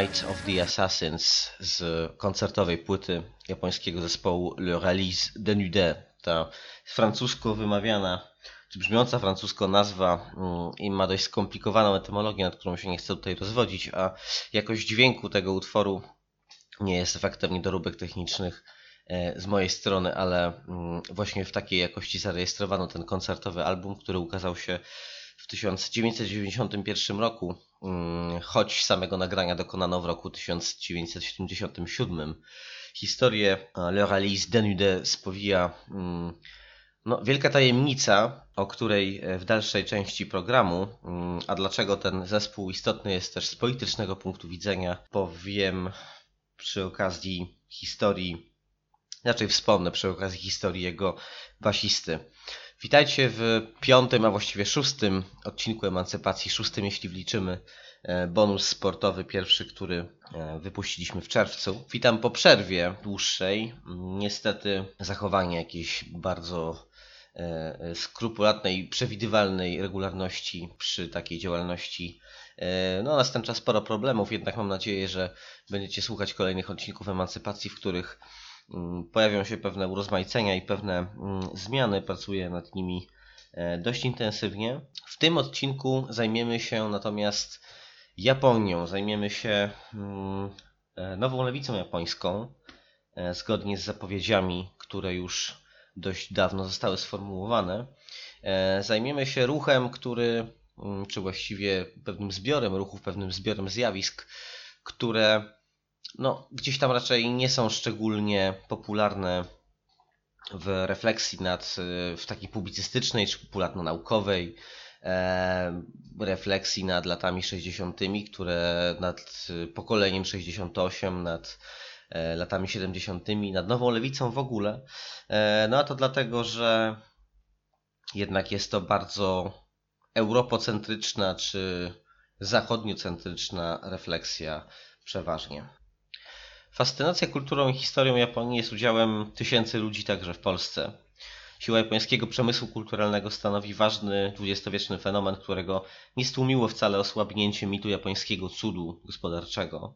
Night of the Assassins z koncertowej płyty japońskiego zespołu Le Release de Nude. Ta francusko wymawiana, czy brzmiąca francusko nazwa mm, i ma dość skomplikowaną etymologię, nad którą się nie chcę tutaj rozwodzić, a jakość dźwięku tego utworu nie jest efektem niedoróbek technicznych e, z mojej strony, ale mm, właśnie w takiej jakości zarejestrowano ten koncertowy album, który ukazał się w 1991 roku, choć samego nagrania dokonano w roku 1977. Historię Le Release Denude spowija mm, no, wielka tajemnica, o której w dalszej części programu, mm, a dlaczego ten zespół istotny jest też z politycznego punktu widzenia, powiem przy okazji historii, raczej wspomnę przy okazji historii jego basisty. Witajcie w piątym, a właściwie szóstym odcinku Emancypacji, szóstym jeśli wliczymy e, bonus sportowy, pierwszy, który e, wypuściliśmy w czerwcu. Witam po przerwie dłuższej. Niestety zachowanie jakiejś bardzo e, skrupulatnej, przewidywalnej regularności przy takiej działalności no, następcza sporo problemów, jednak mam nadzieję, że będziecie słuchać kolejnych odcinków Emancypacji, w których pojawią się pewne urozmaicenia i pewne mm, zmiany. Pracuję nad nimi e, dość intensywnie. W tym odcinku zajmiemy się natomiast Japonią. Zajmiemy się mm, e, nową lewicą japońską, e, zgodnie z zapowiedziami, które już dość dawno zostały sformułowane. Zajmiemy się ruchem, który, czy właściwie pewnym zbiorem ruchów, pewnym zbiorem zjawisk, które no, gdzieś tam raczej nie są szczególnie popularne w refleksji nad, w takiej publicystycznej czy popularno-naukowej e, refleksji nad latami 60., które nad pokoleniem 68, nad e, latami 70., nad nową lewicą w ogóle. E, no a to dlatego, że jednak jest to bardzo europocentryczna czy zachodniocentryczna refleksja przeważnie. Fascynacja kulturą i historią Japonii jest udziałem tysięcy ludzi także w Polsce. Siła japońskiego przemysłu kulturalnego stanowi ważny dwudziestowieczny fenomen, którego nie stłumiło wcale osłabnięcie mitu japońskiego cudu gospodarczego.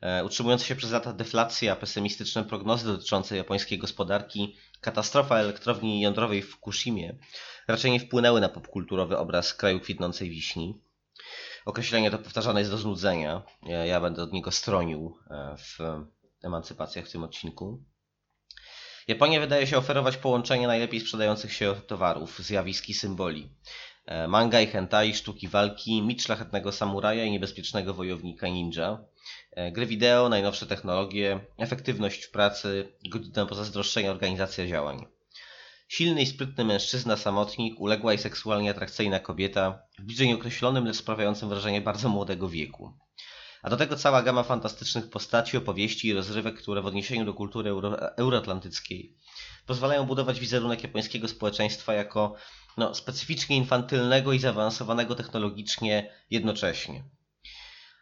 E, utrzymująca się przez lata deflacja, pesymistyczne prognozy dotyczące japońskiej gospodarki, katastrofa elektrowni jądrowej w Fukushimie raczej nie wpłynęły na popkulturowy obraz kraju kwitnącej wiśni. Określenie to powtarzane jest do znudzenia. Ja będę od niego stronił e, w emancypacjach w tym odcinku. Japonia wydaje się oferować połączenie najlepiej sprzedających się towarów, zjawisk i symboli. E, manga i hentai, sztuki walki, mit szlachetnego samuraja i niebezpiecznego wojownika ninja. E, gry wideo, najnowsze technologie, efektywność w pracy, godna pozazdroszczenia organizacja działań. Silny i sprytny mężczyzna, samotnik, uległa i seksualnie atrakcyjna kobieta, w bliżej nieokreślonym, lecz sprawiającym wrażenie bardzo młodego wieku. A do tego cała gama fantastycznych postaci, opowieści i rozrywek, które w odniesieniu do kultury euro euroatlantyckiej pozwalają budować wizerunek japońskiego społeczeństwa jako no, specyficznie infantylnego i zaawansowanego technologicznie jednocześnie.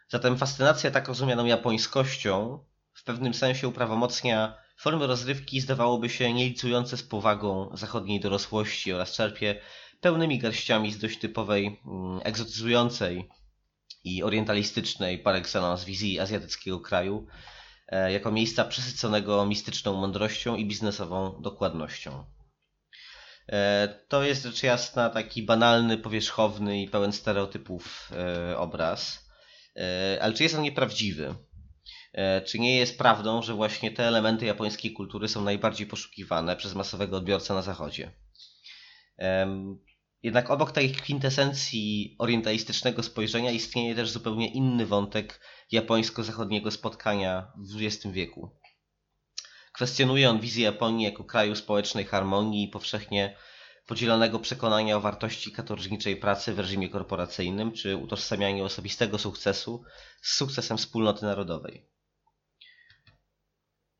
Zatem fascynacja tak rozumianą japońskością w pewnym sensie uprawomocnia Formy rozrywki zdawałoby się nielicujące z powagą zachodniej dorosłości oraz czerpie pełnymi garściami z dość typowej, mm, egzotyzującej i orientalistycznej par excellence wizji azjatyckiego kraju, e, jako miejsca przesyconego mistyczną mądrością i biznesową dokładnością. E, to jest rzecz jasna taki banalny, powierzchowny i pełen stereotypów e, obraz. Ale czy jest on nieprawdziwy? E, czy nie jest prawdą, że właśnie te elementy japońskiej kultury są najbardziej poszukiwane przez masowego odbiorcę na zachodzie? Jednak obok tej kwintesencji orientalistycznego spojrzenia istnieje też zupełnie inny wątek japońsko-zachodniego spotkania w XX wieku. Kwestionuje on wizję Japonii jako kraju społecznej harmonii i powszechnie podzielonego przekonania o wartości katorżniczej pracy w reżimie korporacyjnym, czy utożsamianie osobistego sukcesu z sukcesem wspólnoty narodowej.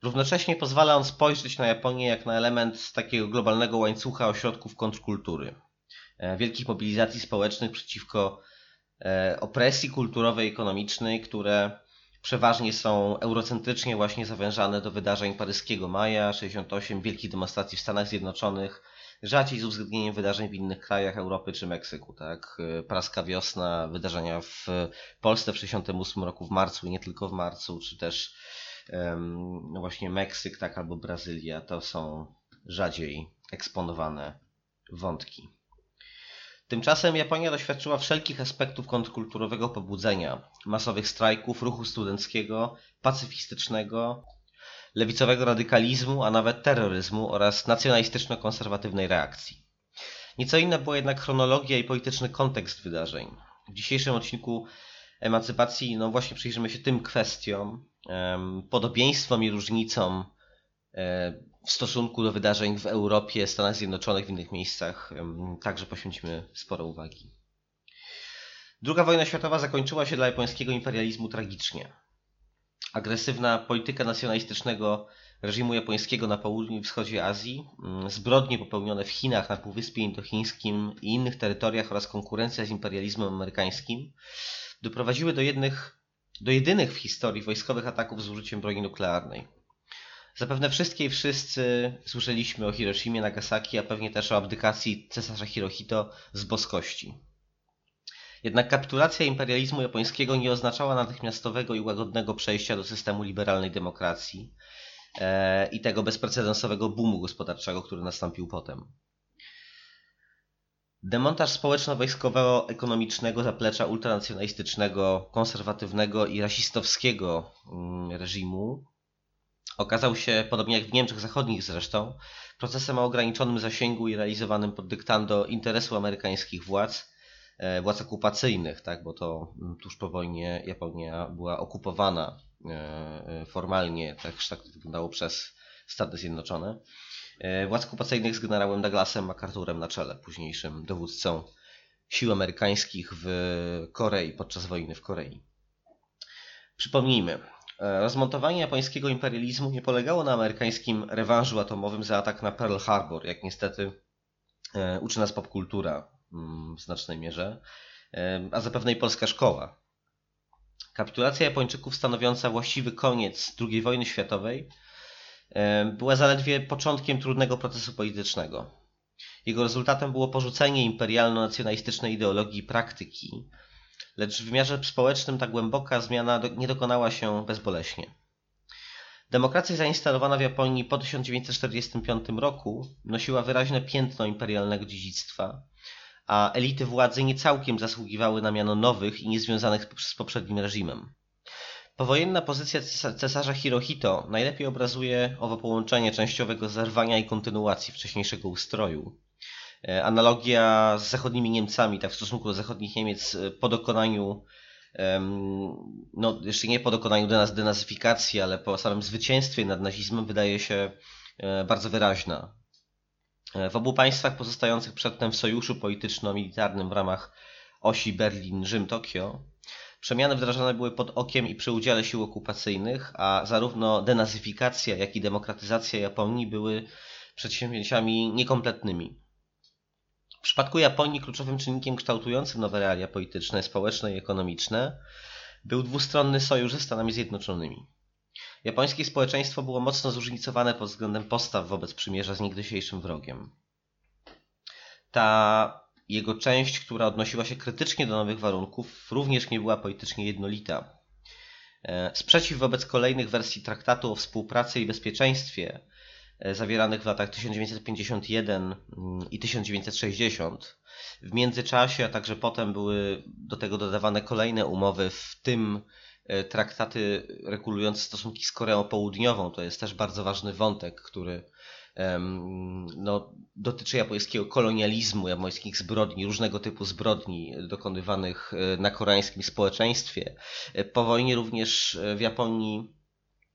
Równocześnie pozwala on spojrzeć na Japonię jak na element takiego globalnego łańcucha ośrodków kontrkultury, e, wielkich mobilizacji społecznych przeciwko e, opresji kulturowej ekonomicznej, które przeważnie są eurocentrycznie właśnie zawężane do wydarzeń paryskiego maja 68, wielkich demonstracji w Stanach Zjednoczonych, rzadziej z uwzględnieniem wydarzeń w innych krajach Europy czy Meksyku. Tak? Praska wiosna, wydarzenia w Polsce w 1968 roku w marcu i nie tylko w marcu, czy też właśnie Meksyk tak, albo Brazylia, to są rzadziej eksponowane wątki. Tymczasem Japonia doświadczyła wszelkich aspektów kontrkulturowego pobudzenia, masowych strajków, ruchu studenckiego, pacyfistycznego, lewicowego radykalizmu, a nawet terroryzmu oraz nacjonalistyczno-konserwatywnej reakcji. Nieco inna była jednak chronologia i polityczny kontekst wydarzeń. W dzisiejszym odcinku emancypacji no właśnie przyjrzymy się tym kwestiom, podobieństwom i różnicom w stosunku do wydarzeń w Europie, Stanach Zjednoczonych, w innych miejscach. Także poświęcimy sporo uwagi. Druga wojna światowa zakończyła się dla japońskiego imperializmu tragicznie. Agresywna polityka nacjonalistycznego reżimu japońskiego na południu i wschodzie Azji, zbrodnie popełnione w Chinach, na Półwyspie Indochińskim i innych terytoriach oraz konkurencja z imperializmem amerykańskim doprowadziły do, jednych, do jedynych w historii wojskowych ataków z użyciem broni nuklearnej. Zapewne wszystkie i wszyscy słyszeliśmy o Hiroshimie, Nagasaki, a pewnie też o abdykacji cesarza Hirohito z boskości. Jednak kapitulacja imperializmu japońskiego nie oznaczała natychmiastowego i łagodnego przejścia do systemu liberalnej demokracji e, i tego bezprecedensowego boomu gospodarczego, który nastąpił potem. Demontaż społeczno-wojskowego ekonomicznego zaplecza ultranacjonalistycznego, konserwatywnego i rasistowskiego mm, reżimu okazał się, podobnie jak w Niemczech Zachodnich zresztą, procesem o ograniczonym zasięgu i realizowanym pod dyktando interesu amerykańskich władz, e, władz okupacyjnych, tak, bo to mm, tuż po wojnie Japonia była okupowana e, e, formalnie, tak, tak to wyglądało przez Stany Zjednoczone. Władz okupacyjnych z generałem Douglasem MacArthurem na czele, późniejszym dowódcą sił amerykańskich w Korei podczas wojny w Korei. Przypomnijmy, E, rozmontowanie japońskiego imperializmu nie polegało na amerykańskim rewanżu atomowym za atak na Pearl Harbor, jak niestety e, uczy nas popkultura mm, w znacznej mierze, e, a zapewne i polska szkoła. Kapitulacja Japończyków stanowiąca właściwy koniec II wojny światowej była zaledwie początkiem trudnego procesu politycznego. Jego rezultatem było porzucenie imperialno-nacjonalistycznej ideologii i praktyki, lecz w wymiarze społecznym ta głęboka zmiana nie dokonała się bezboleśnie. Demokracja zainstalowana w Japonii po 1945 roku nosiła wyraźne piętno imperialnego dziedzictwa, a elity władzy nie całkiem zasługiwały na miano nowych i niezwiązanych z poprzednim reżimem. Powojenna pozycja cesarza Hirohito najlepiej obrazuje owo połączenie częściowego zerwania i kontynuacji wcześniejszego ustroju. E, analogia z zachodnimi Niemcami, tak w stosunku do zachodnich Niemiec e, po dokonaniu, no jeszcze nie po dokonaniu denazyfikacji, ale po samym zwycięstwie nad nazizmem wydaje się e, bardzo wyraźna. W obu państwach pozostających przedtem w sojuszu polityczno-militarnym w ramach osi Berlin-Rzym-Tokio przemiany wdrażane były pod okiem i przy udziale sił okupacyjnych, a zarówno denazyfikacja, jak i demokratyzacja Japonii były przedsięwzięciami niekompletnymi. W przypadku Japonii kluczowym czynnikiem kształtującym nowe realia polityczne, społeczne i ekonomiczne był dwustronny sojusz ze Stanami Zjednoczonymi. Japońskie społeczeństwo było mocno zróżnicowane pod względem postaw wobec przymierza z niegdysiejszym wrogiem. Ta jego część, która odnosiła się krytycznie do nowych warunków, również nie była politycznie jednolita. E, sprzeciw wobec kolejnych wersji traktatu o współpracy i bezpieczeństwie E, zawieranych w latach 1951 mm, i 1960. W międzyczasie, a także potem były do tego dodawane kolejne umowy, w tym e, traktaty regulujące stosunki z Koreą Południową. To jest też bardzo ważny wątek, który no, dotyczy japońskiego kolonializmu, japońskich zbrodni, różnego typu zbrodni dokonywanych e, na koreańskim społeczeństwie. Po wojnie również w Japonii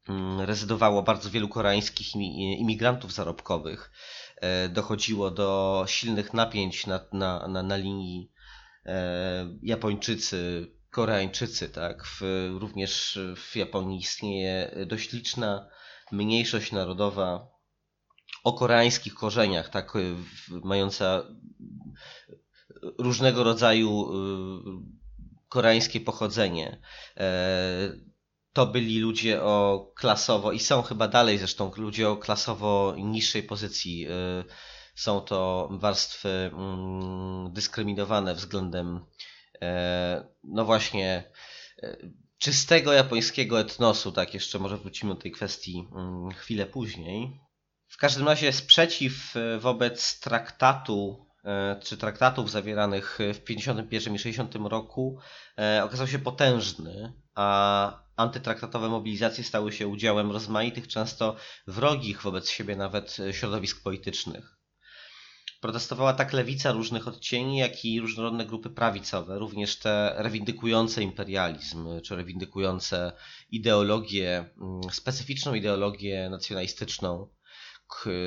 Mm, rezydowało bardzo wielu koreańskich imigrantów zarobkowych. E, dochodziło do silnych napięć na, na, na, na linii e, Japończycy, Koreańczycy. Tak? W, również w Japonii istnieje dość liczna mniejszość narodowa o koreańskich korzeniach, tak, mająca różnego rodzaju y, koreańskie pochodzenie. E, to byli ludzie o klasowo i są chyba dalej zresztą ludzie o klasowo niższej pozycji y, są to warstwy mm, dyskryminowane względem, e, no właśnie, e, czystego japońskiego etnosu. Tak, jeszcze może wrócimy do tej kwestii mm, chwilę później. W każdym razie sprzeciw wobec traktatu czy traktatów zawieranych w 51 i 60 roku okazał się potężny, a antytraktatowe mobilizacje stały się udziałem rozmaitych, często wrogich wobec siebie nawet środowisk politycznych. Protestowała tak lewica różnych odcieni, jak i różnorodne grupy prawicowe, również te rewindykujące imperializm, czy rewindykujące ideologię, mm, specyficzną ideologię nacjonalistyczną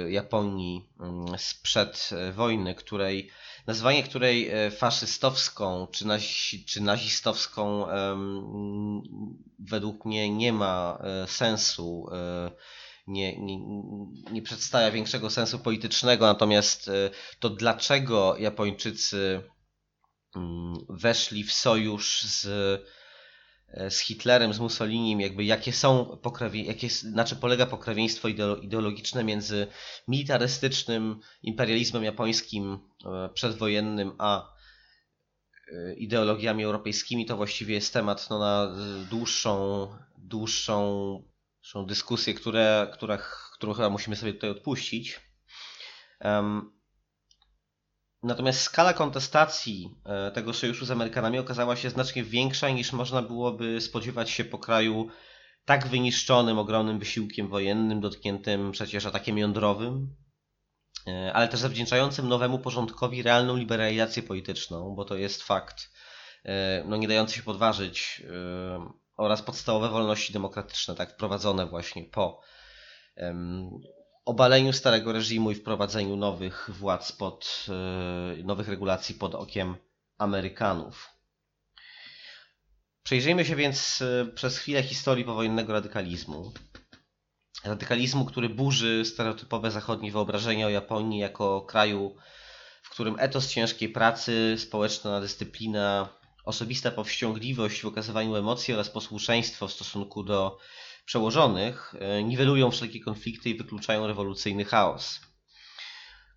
Japonii mm, sprzed wojny, której nazywanie której e, faszystowską czy, nazi, czy nazistowską według mnie nie ma sensu. Nie, nie, nie przedstawia większego sensu politycznego, natomiast to dlaczego Japończycy mm, weszli w sojusz z z Hitlerem, z Mussolinim, jakby jakie są pokrawie, jakie, na czym polega pokrewieństwo ideologiczne między militarystycznym imperializmem japońskim e, przedwojennym, a e, ideologiami europejskimi, to właściwie jest temat no, na dłuższą, dłuższą, dłuższą dyskusję, które, która, którą chyba musimy sobie tutaj odpuścić. Um, Natomiast skala kontestacji e, tego sojuszu z Amerykanami okazała się znacznie większa niż można byłoby spodziewać się po kraju tak wyniszczonym ogromnym wysiłkiem wojennym, dotkniętym przecież atakiem jądrowym, e, ale też zawdzięczającym nowemu porządkowi realną liberalizację polityczną, bo to jest fakt e, no, nie dający się podważyć, oraz podstawowe wolności demokratyczne, tak wprowadzone właśnie po obaleniu starego reżimu i wprowadzeniu nowych władz pod, e, nowych regulacji pod okiem Amerykanów. Przejrzyjmy się więc e, przez chwilę historii powojennego radykalizmu. Radykalizmu, który burzy stereotypowe zachodnie wyobrażenia o Japonii jako kraju, w którym etos ciężkiej pracy, społeczna dyscyplina, osobista powściągliwość w okazywaniu emocji oraz posłuszeństwo w stosunku do przełożonych e, niwelują wszelkie konflikty i wykluczają rewolucyjny chaos.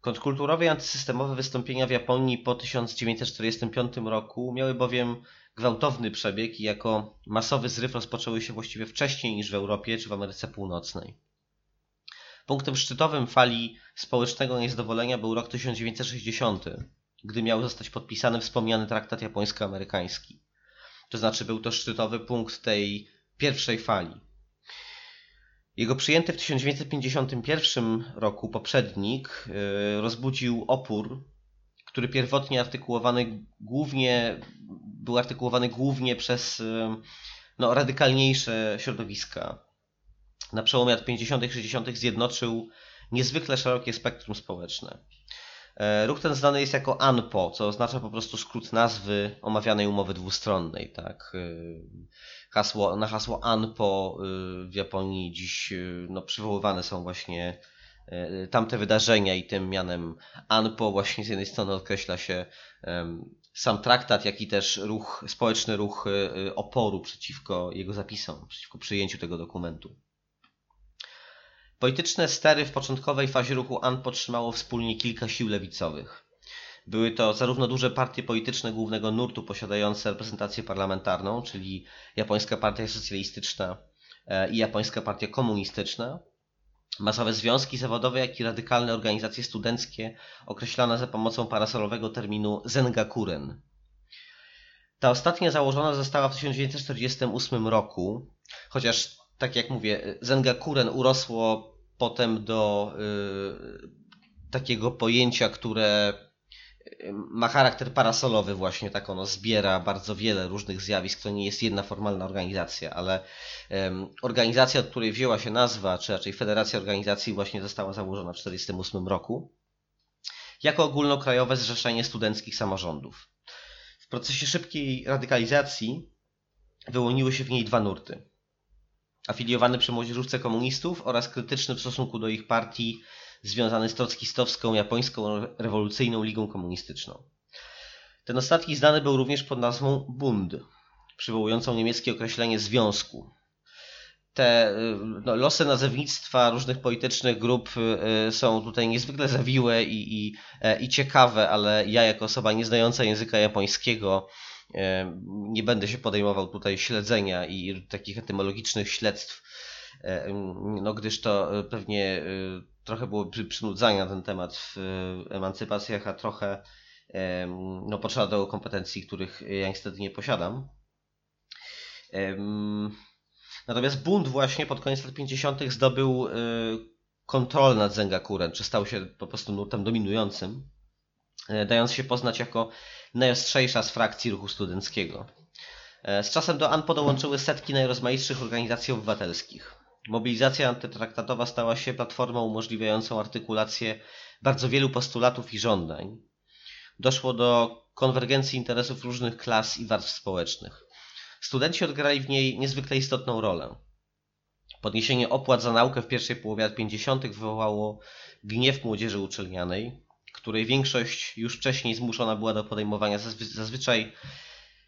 Kontrkulturowe i antysystemowe wystąpienia w Japonii po 1945 roku miały bowiem gwałtowny przebieg i jako masowy zryw rozpoczęły się właściwie wcześniej niż w Europie czy w Ameryce Północnej. Punktem szczytowym fali społecznego niezadowolenia był rok 1960, gdy miał zostać podpisany wspomniany traktat japońsko-amerykański. To znaczy był to szczytowy punkt tej pierwszej fali. Jego przyjęty w 1951 roku poprzednik y, rozbudził opór, który pierwotnie artykułowany głównie, był artykułowany głównie przez y, no, radykalniejsze środowiska. Na przełomie lat 50. i 60. zjednoczył niezwykle szerokie spektrum społeczne. E, ruch ten znany jest jako ANPO, co oznacza po prostu skrót nazwy omawianej umowy dwustronnej. Tak? Y, hasło, na hasło ANPO y, w Japonii dziś no, przywoływane są właśnie tamte wydarzenia i tym mianem ANPO właśnie z jednej strony określa się sam traktat, jak i też ruch, społeczny ruch oporu przeciwko jego zapisom, przeciwko przyjęciu tego dokumentu. Polityczne stery w początkowej fazie ruchu ANPO trzymało wspólnie kilka sił lewicowych. Były to zarówno duże partie polityczne głównego nurtu posiadające reprezentację parlamentarną, czyli Japońska Partia Socjalistyczna e, i Japońska Partia Komunistyczna, masowe związki zawodowe, jak i radykalne organizacje studenckie określane za pomocą parasolowego terminu Zengakuren. Ta ostatnia założona została w 1948 roku, chociaż tak jak mówię, Zengakuren urosło potem do y, takiego pojęcia, które ma charakter parasolowy właśnie, tak ono zbiera bardzo wiele różnych zjawisk, to nie jest jedna formalna organizacja, ale um, organizacja, od której wzięła się nazwa, czy raczej Federacja Organizacji właśnie została założona w 1948 roku jako ogólnokrajowe zrzeszenie studenckich samorządów. W procesie szybkiej radykalizacji wyłoniły się w niej dwa nurty. Afiliowany przy młodzieżówce komunistów oraz krytyczny w stosunku do ich partii związany z trockistowską japońską rewolucyjną ligą komunistyczną. Ten ostatni znany był również pod nazwą Bund, przywołującą niemieckie określenie związku. te no, losy nazewnictwa różnych politycznych grup są tutaj niezwykle zawiłe i, i, i ciekawe, ale ja jako osoba nieznająca języka japońskiego nie będę się podejmował tutaj śledzenia i takich etymologicznych śledztw, no gdyż to pewnie trochę było przynudzania na ten temat w emancypacjach, a trochę no, potrzeba do kompetencji, których ja niestety nie posiadam. Natomiast bunt właśnie pod koniec lat 50. zdobył kontrolę nad Zengakuren, czy stał się po prostu nurtem dominującym, e, dając się poznać jako najostrzejsza z frakcji ruchu studenckiego. E, z czasem do ANPO dołączyły setki najrozmaitszych organizacji obywatelskich. Mobilizacja antytraktatowa stała się platformą umożliwiającą artykulację bardzo wielu postulatów i żądań. Doszło do konwergencji interesów różnych klas i warstw społecznych. Studenci odgrali w niej niezwykle istotną rolę. Podniesienie opłat za naukę w pierwszej połowie lat 50. wywołało gniew młodzieży uczelnianej, której większość już wcześniej zmuszona była do podejmowania zazwyczaj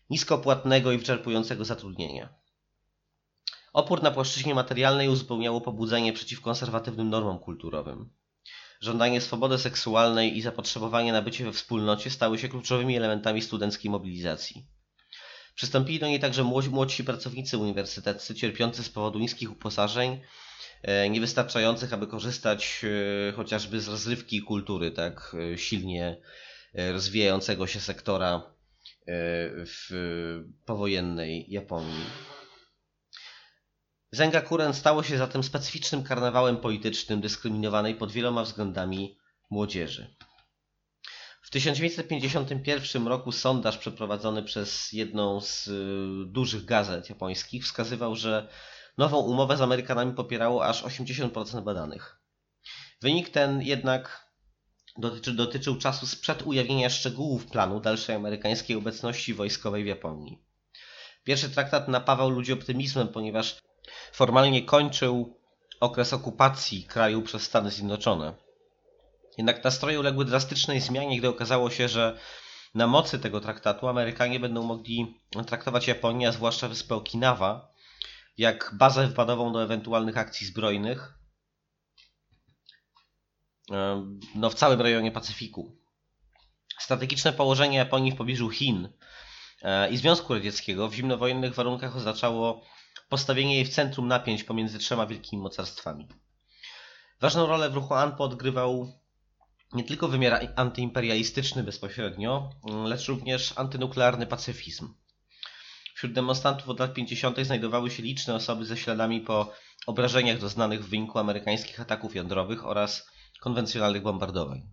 niskopłatnego i wyczerpującego zatrudnienia. Opór na płaszczyźnie materialnej uzupełniało pobudzenie przeciw konserwatywnym normom kulturowym. Żądanie swobody seksualnej i zapotrzebowanie na bycie we wspólnocie stały się kluczowymi elementami studenckiej mobilizacji. Przystąpili do niej także młodzi, pracownicy uniwersyteccy, cierpiący z powodu niskich uposażeń, niewystarczających, aby korzystać e, chociażby z rozrywki kultury, tak e, silnie rozwijającego się sektora w powojennej Japonii. Zengakuren stało się zatem specyficznym karnawałem politycznym dyskryminowanej pod wieloma względami młodzieży. W 1951 roku sondaż przeprowadzony przez jedną z dużych gazet japońskich wskazywał, że nową umowę z Amerykanami popierało aż 80% badanych. Wynik ten jednak dotyczy, dotyczył czasu sprzed ujawnienia szczegółów planu dalszej amerykańskiej obecności wojskowej w Japonii. Pierwszy traktat napawał ludzi optymizmem, ponieważ formalnie kończył okres okupacji kraju przez Stany Zjednoczone. Jednak nastroje uległy drastycznej zmianie, gdy okazało się, że na mocy tego traktatu Amerykanie będą mogli traktować Japonię, a zwłaszcza wyspę Okinawa, jak bazę wypadową do ewentualnych akcji zbrojnych no, w całym rejonie Pacyfiku. Strategiczne położenie Japonii w pobliżu Chin e, i Związku Radzieckiego w zimnowojennych warunkach oznaczało postawienie jej w centrum napięć pomiędzy trzema wielkimi mocarstwami. Ważną rolę w ruchu ANPO odgrywał nie tylko wymiar antyimperialistyczny bezpośrednio, lecz również antynuklearny pacyfizm. Wśród demonstrantów od lat 50. znajdowały się liczne osoby ze śladami po obrażeniach doznanych w wyniku amerykańskich ataków jądrowych oraz konwencjonalnych bombardowań.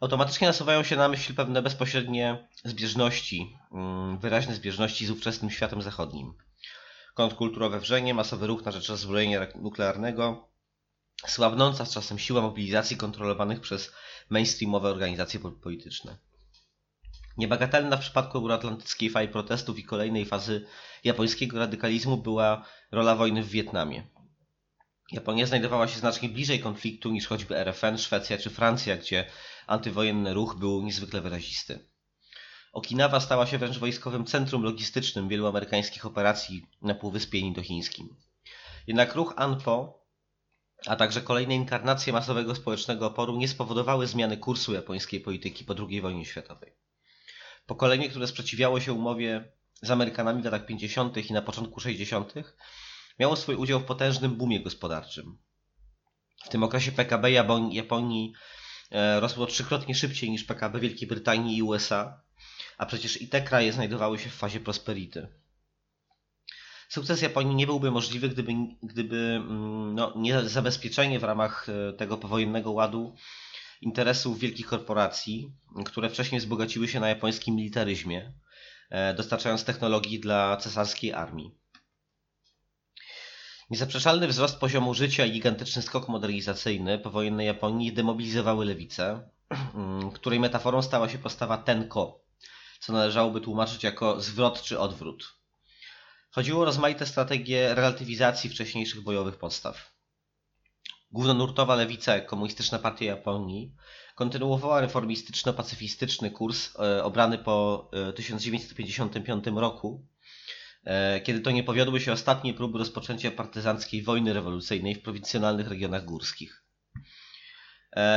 Automatycznie nasuwają się na myśl pewne bezpośrednie zbieżności, mm, wyraźne zbieżności z ówczesnym światem zachodnim. Kontrkulturowe wrzenie, masowy ruch na rzecz rozbrojenia nuklearnego, słabnąca z czasem siła mobilizacji kontrolowanych przez mainstreamowe organizacje polityczne. Niebagatelna w przypadku euroatlantyckiej fali protestów i kolejnej fazy japońskiego radykalizmu była rola wojny w Wietnamie. Japonia znajdowała się znacznie bliżej konfliktu niż choćby RFN, Szwecja czy Francja, gdzie antywojenny ruch był niezwykle wyrazisty. Okinawa stała się wręcz wojskowym centrum logistycznym wielu amerykańskich operacji na Półwyspie Indochińskim. Jednak ruch ANPO a także kolejne inkarnacje masowego społecznego oporu nie spowodowały zmiany kursu japońskiej polityki po II wojnie światowej. Pokolenie, które sprzeciwiało się umowie z Amerykanami w latach 50. i na początku 60., miało swój udział w potężnym boomie gospodarczym. W tym okresie PKB Japonii e, rosło trzykrotnie szybciej niż PKB Wielkiej Brytanii i USA, a przecież i te kraje znajdowały się w fazie prosperity. Sukces Japonii nie byłby możliwy, gdyby, gdyby mm, no, nie zabezpieczenie w ramach e, tego powojennego ładu interesów wielkich korporacji, które wcześniej wzbogaciły się na japońskim militaryzmie, e, dostarczając technologii dla cesarskiej armii. Niezaprzeczalny wzrost poziomu życia i gigantyczny skok modernizacyjny powojennej Japonii demobilizowały lewicę, której metaforą stała się postawa Tenko, co należałoby tłumaczyć jako zwrot czy odwrót. Chodziło o rozmaite strategie relatywizacji wcześniejszych bojowych podstaw. Głównonurtowa lewica, Komunistyczna Partia Japonii, kontynuowała reformistyczno-pacyfistyczny kurs e, obrany po 1955 e, roku, e, kiedy to nie powiodły się ostatnie próby rozpoczęcia partyzanckiej wojny rewolucyjnej w prowincjonalnych regionach górskich.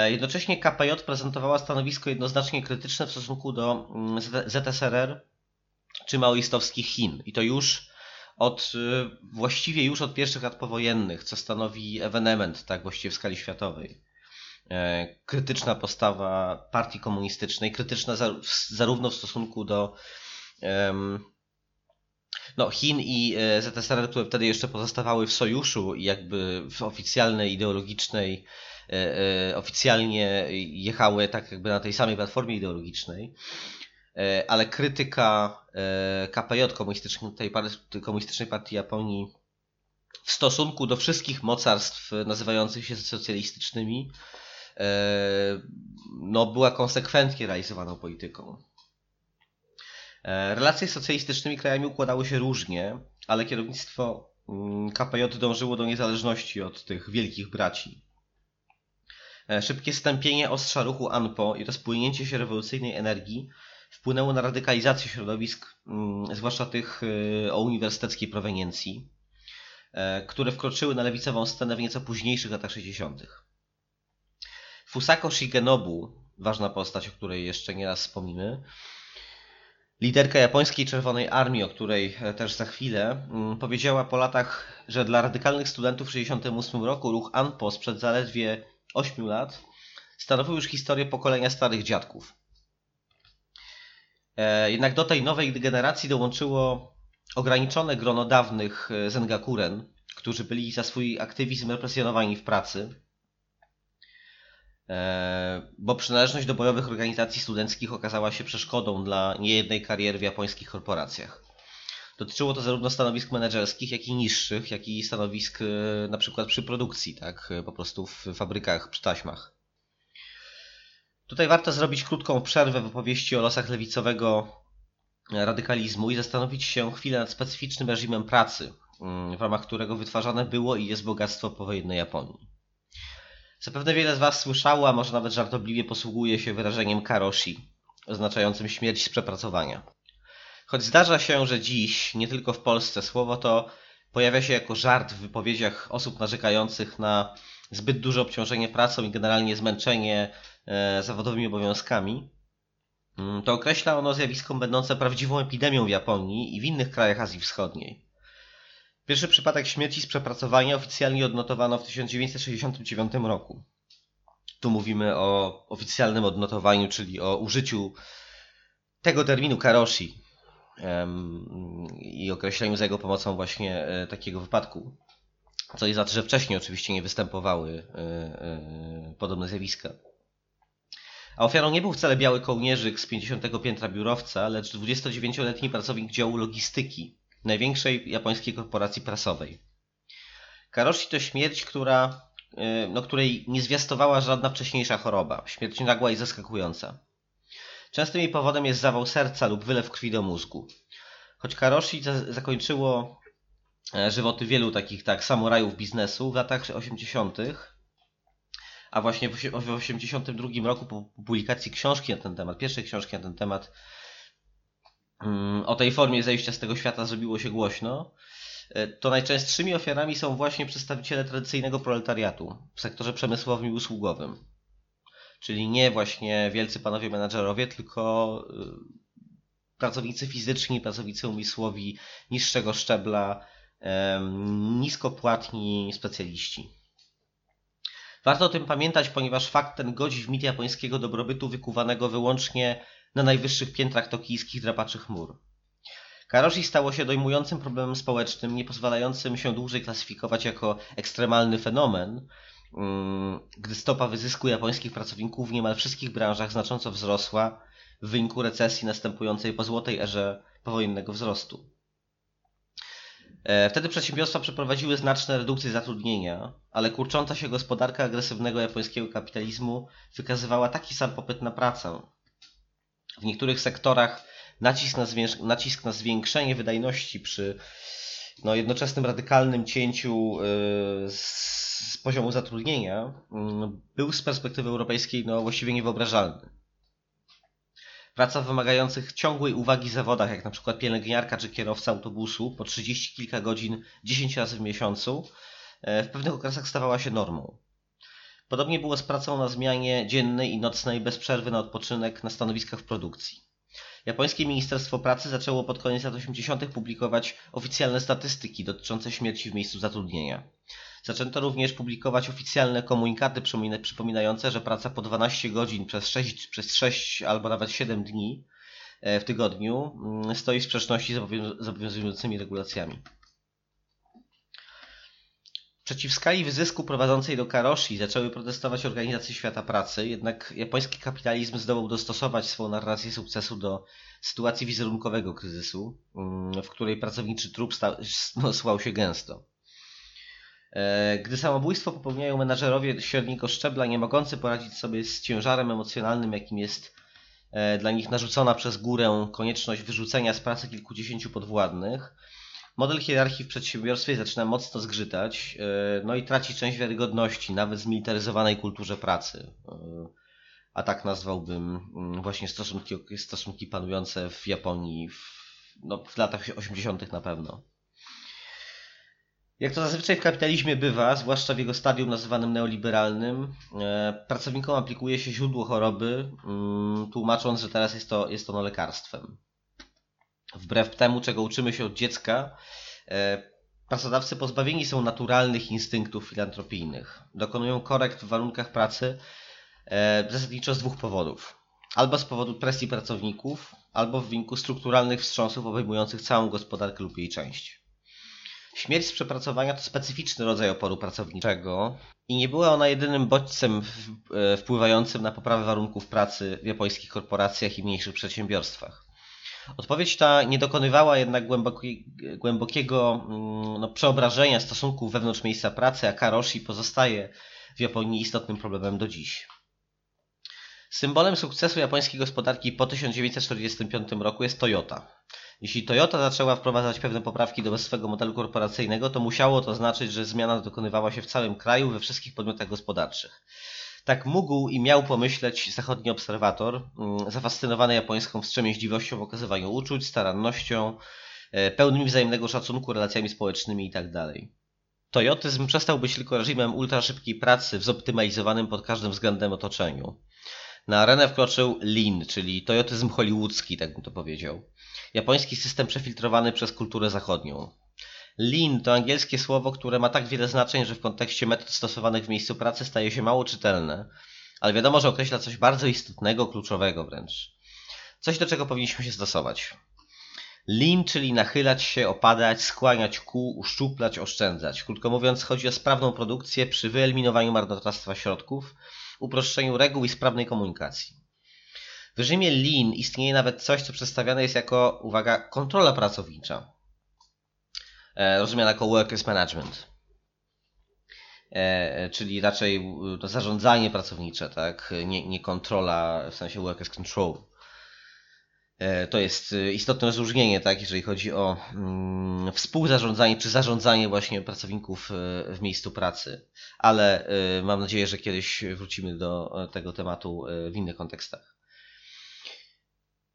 Jednocześnie KPJ prezentowała stanowisko jednoznacznie krytyczne w stosunku do mm, ZSRR czy maoistowskich Chin. I to już od, y, właściwie już od pierwszych lat powojennych, co stanowi ewenement, tak, właściwie w skali światowej. E, krytyczna postawa partii komunistycznej, krytyczna zarówno w stosunku do no, Chin i e, ZSRR, które wtedy jeszcze pozostawały w sojuszu i jakby w oficjalnej, ideologicznej, e, oficjalnie jechały tak jakby na tej samej platformie ideologicznej, ale krytyka KPJ, komunistycznej, komunistycznej partii Japonii w stosunku do wszystkich mocarstw nazywających się socjalistycznymi E, no, była konsekwentnie realizowaną polityką. E, relacje z socjalistycznymi krajami układały się różnie, ale kierownictwo mm, KPJ dążyło do niezależności od tych wielkich braci. E, szybkie stępienie ostrza ruchu ANPO i rozpłynięcie się rewolucyjnej energii wpłynęło na radykalizację środowisk, mm, zwłaszcza tych o uniwersyteckiej proweniencji, które wkroczyły na lewicową scenę w nieco późniejszych latach 60. Fusako Shigenobu, ważna postać, o której jeszcze nieraz wspomnimy, liderka japońskiej Czerwonej Armii, o której e, też za chwilę, mm, powiedziała po latach, że dla radykalnych studentów w 1968 roku ruch ANPO sprzed zaledwie 8 lat stanowił już historię pokolenia starych dziadków. E, jednak do tej nowej generacji dołączyło ograniczone grono dawnych e, Zengakuren, którzy byli za swój aktywizm represjonowani w pracy E, bo przynależność do bojowych organizacji studenckich okazała się przeszkodą dla niejednej kariery w japońskich korporacjach. Dotyczyło to zarówno stanowisk menedżerskich, jak i niższych, jak i stanowisk na przykład przy produkcji, tak, po prostu w fabrykach, przy taśmach. Tutaj warto zrobić krótką przerwę w opowieści o losach lewicowego radykalizmu i zastanowić się chwilę nad specyficznym reżimem pracy, mm, w ramach którego wytwarzane było i jest bogactwo powojennej Japonii. Zapewne wiele z Was słyszało, a może nawet żartobliwie posługuje się wyrażeniem karoshi, oznaczającym śmierć z przepracowania. Choć zdarza się, że dziś, nie tylko w Polsce, słowo to pojawia się jako żart w wypowiedziach osób narzekających na zbyt duże obciążenie pracą i generalnie zmęczenie zawodowymi obowiązkami, mm, to określa ono zjawisko będące prawdziwą epidemią w Japonii i w innych krajach Azji Wschodniej. Pierwszy przypadek śmierci z przepracowania oficjalnie odnotowano w 1969 roku. Tu mówimy o oficjalnym odnotowaniu, czyli o użyciu tego terminu karoshi i określeniu za jego pomocą właśnie e, takiego wypadku. Co i znaczy, że wcześniej oczywiście nie występowały e, e, podobne zjawiska. A ofiarą nie był wcale biały kołnierzyk z 50 piętra biurowca, lecz 29-letni pracownik działu logistyki największej japońskiej korporacji prasowej. Karoshi to śmierć, która, e, no, której nie zwiastowała żadna wcześniejsza choroba. Śmierć nagła i zaskakująca. Częstym jej powodem jest zawał serca lub wylew krwi do mózgu. Choć Karoshi zakończyło e, żywoty wielu takich tak samurajów biznesu w latach 80., a właśnie w 1982 roku po publikacji książki na ten temat, pierwszej książki na ten temat, Mm, o tej formie zejścia z tego świata zrobiło się głośno, e, to najczęstszymi ofiarami są właśnie przedstawiciele tradycyjnego proletariatu w sektorze przemysłowym i usługowym. Czyli nie właśnie wielcy panowie menadżerowie, tylko e, pracownicy fizyczni, pracownicy umysłowi niższego szczebla, niskopłatni specjaliści. Warto o tym pamiętać, ponieważ fakt ten godzi w mit japońskiego dobrobytu wykuwanego wyłącznie na najwyższych piętrach tokijskich drapaczy chmur. Karoshi stało się dojmującym problemem społecznym, nie pozwalającym się dłużej klasyfikować jako ekstremalny fenomen, mm, gdy stopa wyzysku japońskich pracowników w niemal wszystkich branżach znacząco wzrosła w wyniku recesji następującej po złotej erze powojennego wzrostu. E, wtedy przedsiębiorstwa przeprowadziły znaczne redukcje zatrudnienia, ale kurcząca się gospodarka agresywnego japońskiego kapitalizmu wykazywała taki sam popyt na pracę, w niektórych sektorach nacisk na, nacisk na zwiększenie wydajności przy no, jednoczesnym radykalnym cięciu yy, z, poziomu zatrudnienia yy, był z perspektywy europejskiej no, właściwie niewyobrażalny. Praca w wymagających ciągłej uwagi zawodach, jak na przykład pielęgniarka czy kierowca autobusu po 30 kilka godzin 10 razy w miesiącu, w pewnych okresach stawała się normą. Podobnie było z pracą na zmianie dziennej i nocnej bez przerwy na odpoczynek na stanowiskach w produkcji. Japońskie Ministerstwo Pracy zaczęło pod koniec lat 80. publikować oficjalne statystyki dotyczące śmierci w miejscu zatrudnienia. Zaczęto również publikować oficjalne komunikaty przypominające, że praca po 12 godzin przez 6, przez 6 albo nawet 7 dni e, w tygodniu mm, stoi w sprzeczności z obowiązującymi regulacjami. Przeciw skali wyzysku prowadzącej do karoshi zaczęły protestować organizacje świata pracy, jednak japoński kapitalizm zdołał dostosować swoją narrację sukcesu do sytuacji wizerunkowego kryzysu, mm, w której pracowniczy trup stał, no, słał się gęsto. E, gdy samobójstwo popełniają menadżerowie średniego szczebla, nie mogący poradzić sobie z ciężarem emocjonalnym, jakim jest e, dla nich narzucona przez górę konieczność wyrzucenia z pracy kilkudziesięciu podwładnych, model hierarchii w przedsiębiorstwie zaczyna mocno zgrzytać, e, no i traci część wiarygodności, nawet w zmilitaryzowanej kulturze pracy. A tak nazwałbym mm, właśnie stosunki, stosunki panujące w Japonii w, no, w latach 80. na pewno. Jak to zazwyczaj w kapitalizmie bywa, zwłaszcza w jego stadium nazywanym neoliberalnym, e, pracownikom aplikuje się źródło choroby, mm, tłumacząc, że teraz jest to, jest ono lekarstwem. Wbrew temu, czego uczymy się od dziecka, e, pracodawcy pozbawieni są naturalnych instynktów filantropijnych. Dokonują korekt w warunkach pracy e, zasadniczo z dwóch powodów. Albo z powodu presji pracowników, albo w wyniku strukturalnych wstrząsów obejmujących całą gospodarkę lub jej część. Śmierć z przepracowania to specyficzny rodzaj oporu pracowniczego i nie była ona jedynym bodźcem e, wpływającym na poprawę warunków pracy w japońskich korporacjach i mniejszych przedsiębiorstwach. Odpowiedź ta nie dokonywała jednak głębokiego mm, no, przeobrażenia stosunków wewnątrz miejsca pracy, a karoshi pozostaje w Japonii istotnym problemem do dziś. Symbolem sukcesu japońskiej gospodarki po 1945 roku jest Toyota. Jeśli Toyota zaczęła wprowadzać pewne poprawki do swego modelu korporacyjnego, to musiało to znaczyć, że zmiana dokonywała się w całym kraju, we wszystkich podmiotach gospodarczych. Tak mógł i miał pomyśleć zachodni obserwator, mm, zafascynowany japońską wstrzemięźliwością w okazywaniu uczuć, starannością, e, pełnymi wzajemnego szacunku, relacjami społecznymi itd. Tak Toyotyzm przestał być tylko reżimem ultraszybkiej pracy w zoptymalizowanym pod każdym względem otoczeniu. Na arenę wkroczył Lean, czyli toyotyzm hollywoodzki, tak bym to powiedział. Japoński system przefiltrowany przez kulturę zachodnią. Lean to angielskie słowo, które ma tak wiele znaczeń, że w kontekście metod stosowanych w miejscu pracy staje się mało czytelne, ale wiadomo, że określa coś bardzo istotnego, kluczowego wręcz. Coś, do czego powinniśmy się stosować. Lean, czyli nachylać się, opadać, skłaniać ku, uszczuplać, oszczędzać. Krótko mówiąc, chodzi o sprawną produkcję przy wyeliminowaniu marnotrawstwa środków, uproszczeniu reguł i sprawnej komunikacji. W reżimie Lean istnieje nawet coś, co przedstawiane jest jako, uwaga, kontrola pracownicza, e, rozumiana jako workers management. E, czyli raczej to zarządzanie pracownicze, tak? nie, nie kontrola w sensie workers control. E, to jest istotne rozróżnienie, tak, jeżeli chodzi o mm, współzarządzanie czy zarządzanie właśnie pracowników w miejscu pracy. Ale mam nadzieję, że kiedyś wrócimy do tego tematu w innych kontekstach.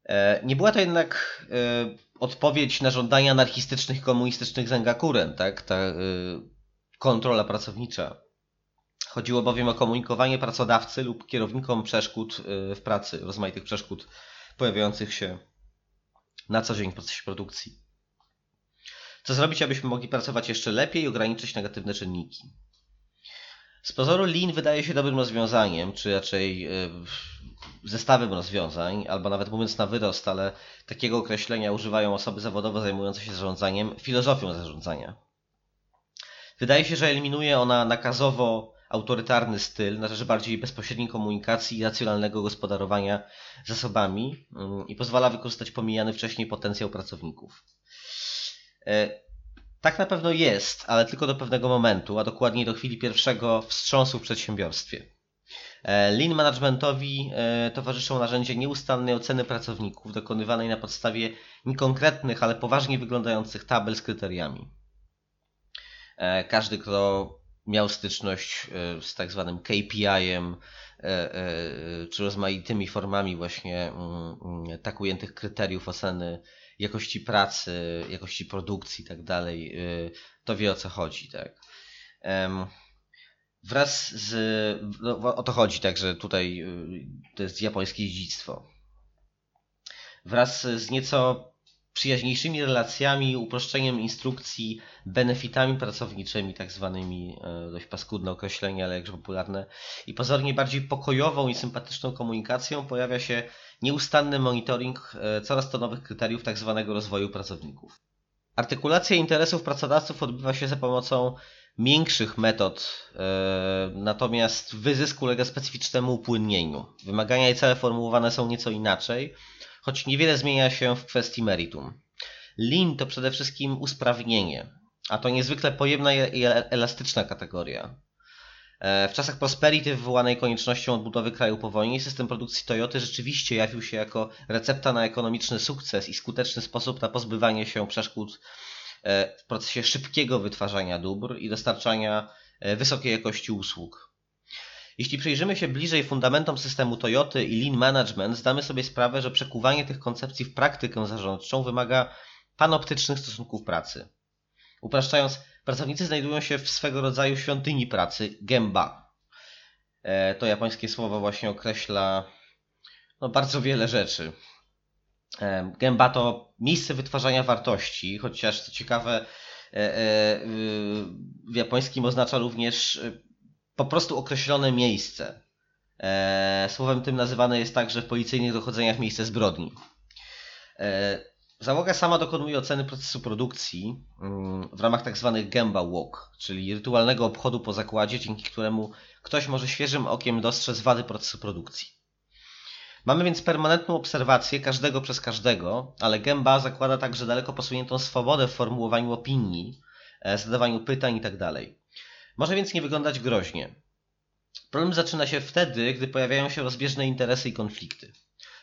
E, nie była to jednak e, odpowiedź na żądania anarchistycznych komunistycznych Zengakuren, tak? ta e, kontrola pracownicza. Chodziło bowiem o komunikowanie pracodawcy lub kierownikom przeszkód w pracy, rozmaitych przeszkód pojawiających się na co dzień w procesie produkcji. Co zrobić, abyśmy mogli pracować jeszcze lepiej i ograniczyć negatywne czynniki? Z pozoru Lean wydaje się dobrym rozwiązaniem, czy raczej zestawem rozwiązań, albo nawet mówiąc na wyrost, ale takiego określenia używają osoby zawodowo zajmujące się zarządzaniem, filozofią zarządzania. Wydaje się, że eliminuje ona nakazowo autorytarny styl na rzecz bardziej bezpośredniej komunikacji i racjonalnego gospodarowania zasobami mm, i pozwala wykorzystać pomijany wcześniej potencjał pracowników. E, tak na pewno jest, ale tylko do pewnego momentu, a dokładniej do chwili pierwszego wstrząsu w przedsiębiorstwie. E, lean managementowi e, towarzyszą narzędzia nieustannej oceny pracowników, dokonywanej na podstawie niekonkretnych, ale poważnie wyglądających tabel z kryteriami. E, każdy, kto miał styczność z tak zwanym KPI-em, czy rozmaitymi formami właśnie mm, mm, tak ujętych kryteriów oceny jakości pracy, jakości produkcji i tak dalej, to wie o co chodzi, tak. Wraz z. No, o to chodzi, także tutaj y, to jest japońskie dziedzictwo. Wraz z nieco przyjaźniejszymi relacjami, uproszczeniem instrukcji, benefitami pracowniczymi, tak zwanymi, e, dość paskudne określenie, ale jakże popularne, i pozornie bardziej pokojową i sympatyczną komunikacją pojawia się nieustanny monitoring e, coraz to nowych kryteriów tak zwanego rozwoju pracowników. Artykulacja interesów pracodawców odbywa się za pomocą miększych metod, e, natomiast wyzysk ulega specyficznemu upłynnieniu. Wymagania i cele formułowane są nieco inaczej, choć niewiele zmienia się w kwestii meritum. Lean to przede wszystkim usprawnienie, a to niezwykle pojemna i elastyczna kategoria. E, w czasach prosperity wywołanej koniecznością odbudowy kraju po wojnie system produkcji Toyoty rzeczywiście jawił się jako recepta na ekonomiczny sukces i skuteczny sposób na pozbywanie się przeszkód e, w procesie szybkiego wytwarzania dóbr i dostarczania e, wysokiej jakości usług. Jeśli przyjrzymy się bliżej fundamentom systemu Toyoty i Lean Management, zdamy sobie sprawę, że przekuwanie tych koncepcji w praktykę zarządczą wymaga panoptycznych stosunków pracy. Upraszczając, pracownicy znajdują się w swego rodzaju świątyni pracy, gemba. E, to japońskie słowo właśnie określa no, bardzo wiele rzeczy. E, gemba to miejsce wytwarzania wartości, chociaż co ciekawe, e, w japońskim oznacza również po prostu określone miejsce. Słowem tym nazywane jest także w policyjnych dochodzeniach miejsce zbrodni. Załoga sama dokonuje oceny procesu produkcji mm, w ramach tzw. Tak Gemba Walk, czyli rytualnego obchodu po zakładzie, dzięki któremu ktoś może świeżym okiem dostrzec wady procesu produkcji. Mamy więc permanentną obserwację każdego przez każdego, ale Gemba zakłada także daleko posuniętą swobodę w formułowaniu opinii, e, zadawaniu pytań itd. Tak może więc nie wyglądać groźnie. Problem zaczyna się wtedy, gdy pojawiają się rozbieżne interesy i konflikty.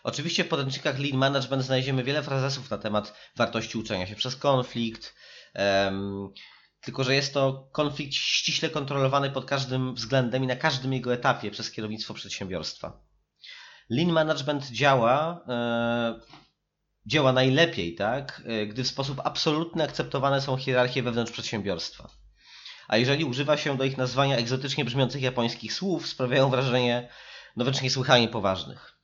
Oczywiście w podręcznikach Lean Management znajdziemy wiele frazesów na temat wartości uczenia się przez konflikt, um, tylko że jest to konflikt ściśle kontrolowany pod każdym względem i na każdym jego etapie przez kierownictwo przedsiębiorstwa. Lean Management działa, e, działa najlepiej, tak, e, gdy w sposób absolutny akceptowane są hierarchie wewnątrz przedsiębiorstwa. A jeżeli używa się do ich nazwania egzotycznie brzmiących japońskich słów, sprawiają wrażenie no wręcz niesłychanie poważnych.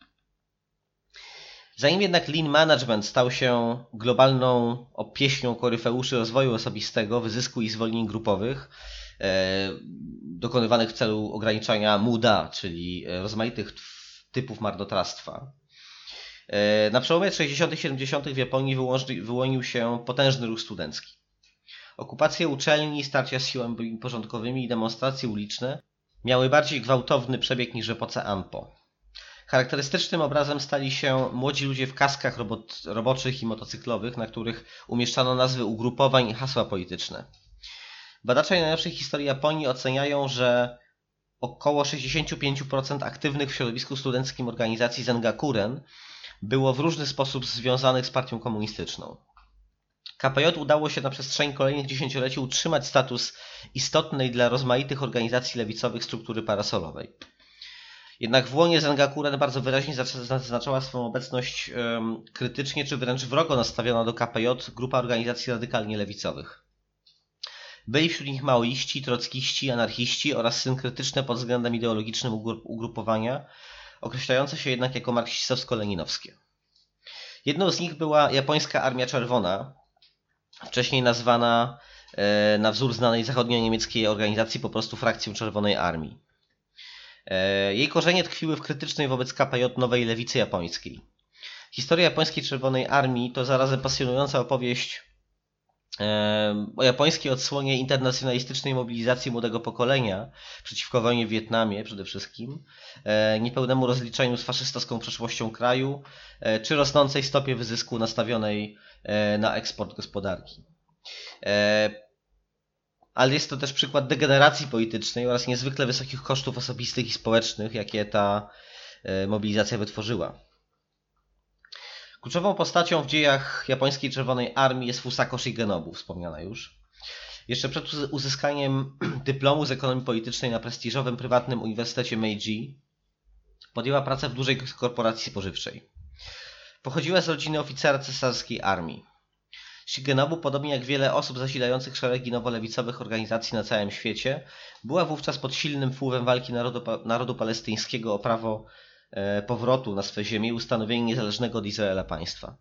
Zanim jednak Lean Management stał się globalną opieśnią koryfeuszy rozwoju osobistego, wyzysku i zwolnień grupowych, e, dokonywanych w celu ograniczania muda, czyli rozmaitych typów marnotrawstwa. E, na przełomie 60. i 70. w Japonii wyłonił się potężny ruch studencki. Okupacje uczelni, starcia z siłami porządkowymi i demonstracje uliczne miały bardziej gwałtowny przebieg niż w epoce Anpo. Charakterystycznym obrazem stali się młodzi ludzie w kaskach robot, roboczych i motocyklowych, na których umieszczano nazwy ugrupowań i hasła polityczne. Badacze najnowszej historii Japonii oceniają, że około 65% aktywnych w środowisku studenckim organizacji Zengakuren było w różny sposób związanych z partią komunistyczną. KPJ udało się na przestrzeni kolejnych dziesięcioleci utrzymać status istotnej dla rozmaitych organizacji lewicowych struktury parasolowej. Jednak w łonie Zengakuren bardzo wyraźnie zaznaczała swoją obecność krytycznie czy wręcz wrogo nastawiona do KPJ grupa organizacji radykalnie lewicowych. Byli wśród nich maoiści, trockiści, anarchiści oraz synkretyczne pod względem ideologicznym ugrupowania, określające się jednak jako marksistowsko-leninowskie. Jedną z nich była Japońska Armia Czerwona, wcześniej nazwana e, na wzór znanej zachodnio-niemieckiej organizacji po prostu frakcją Czerwonej Armii. E, jej korzenie tkwiły w krytycznej wobec KPJ nowej lewicy japońskiej. Historia japońskiej Czerwonej Armii to zarazem pasjonująca opowieść o japońskiej odsłonie internacjonalistycznej mobilizacji młodego pokolenia przeciwko wojnie w Wietnamie przede wszystkim, e, niepełnemu rozliczeniu z faszystowską przeszłością kraju, czy rosnącej stopie wyzysku nastawionej na eksport gospodarki ale jest to też przykład degeneracji politycznej oraz niezwykle wysokich kosztów osobistych i społecznych, jakie ta e, mobilizacja wytworzyła. Kluczową postacią w dziejach japońskiej Czerwonej Armii jest Fusako Shigenobu, wspomniana już. Jeszcze przed uzyskaniem dyplomu z ekonomii politycznej na prestiżowym prywatnym Uniwersytecie Meiji podjęła pracę w dużej korporacji spożywczej. Pochodziła z rodziny oficera cesarskiej armii. Shigenobu, podobnie jak wiele osób zasilających szeregi nowolewicowych organizacji na całym świecie, była wówczas pod silnym wpływem walki narodu, narodu palestyńskiego o prawo powrotu na swe ziemię i ustanowienie niezależnego od Izraela państwa.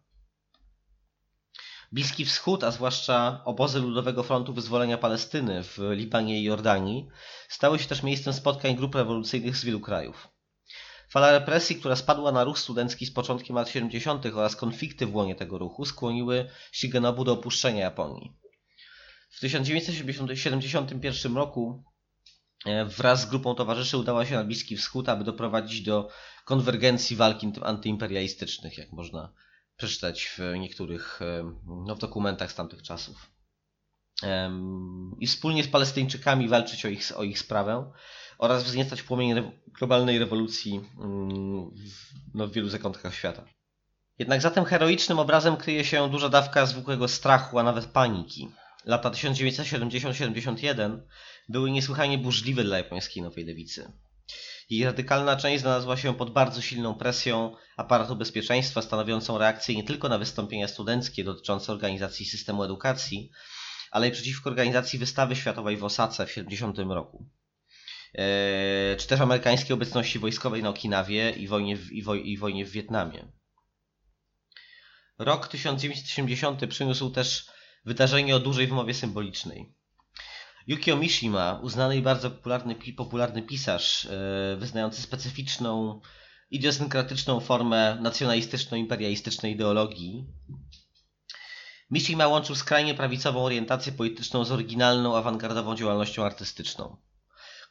Bliski Wschód, a zwłaszcza obozy Ludowego Frontu Wyzwolenia Palestyny w Libanie i Jordanii, stały się też miejscem spotkań grup rewolucyjnych z wielu krajów. Fala represji, która spadła na ruch studencki z początkiem lat 70. oraz konflikty w łonie tego ruchu skłoniły Shigenobu do opuszczenia Japonii. W 1971 roku e, wraz z grupą towarzyszy udała się na Bliski Wschód, aby doprowadzić do konwergencji walki antyimperialistycznych, jak można przeczytać w niektórych e, no, w dokumentach z tamtych czasów. I wspólnie z Palestyńczykami walczyć o ich, o ich sprawę oraz wzniecać płomień globalnej rewolucji mm, no, w wielu zakątkach świata. Jednak za tym heroicznym obrazem kryje się duża dawka zwykłego strachu, a nawet paniki. Lata 1970-71 były niesłychanie burzliwe dla japońskiej nowej lewicy. Jej radykalna część znalazła się pod bardzo silną presją aparatu bezpieczeństwa, stanowiącą reakcję nie tylko na wystąpienia studenckie dotyczące organizacji systemu edukacji, ale i przeciwko organizacji wystawy światowej w Osace w 70 roku. E, czy też amerykańskiej obecności wojskowej na Okinawie i wojnie w, i woj, i wojnie w Wietnamie. Rok 1970 przyniósł też wydarzenie o dużej wymowie symbolicznej. Yukio Mishima, uznany i bardzo popularny, popularny pisarz, e, wyznający specyficzną, idiosynkratyczną formę nacjonalistyczno-imperialistycznej ideologii, Mishima łączył skrajnie prawicową orientację polityczną z oryginalną, awangardową działalnością artystyczną.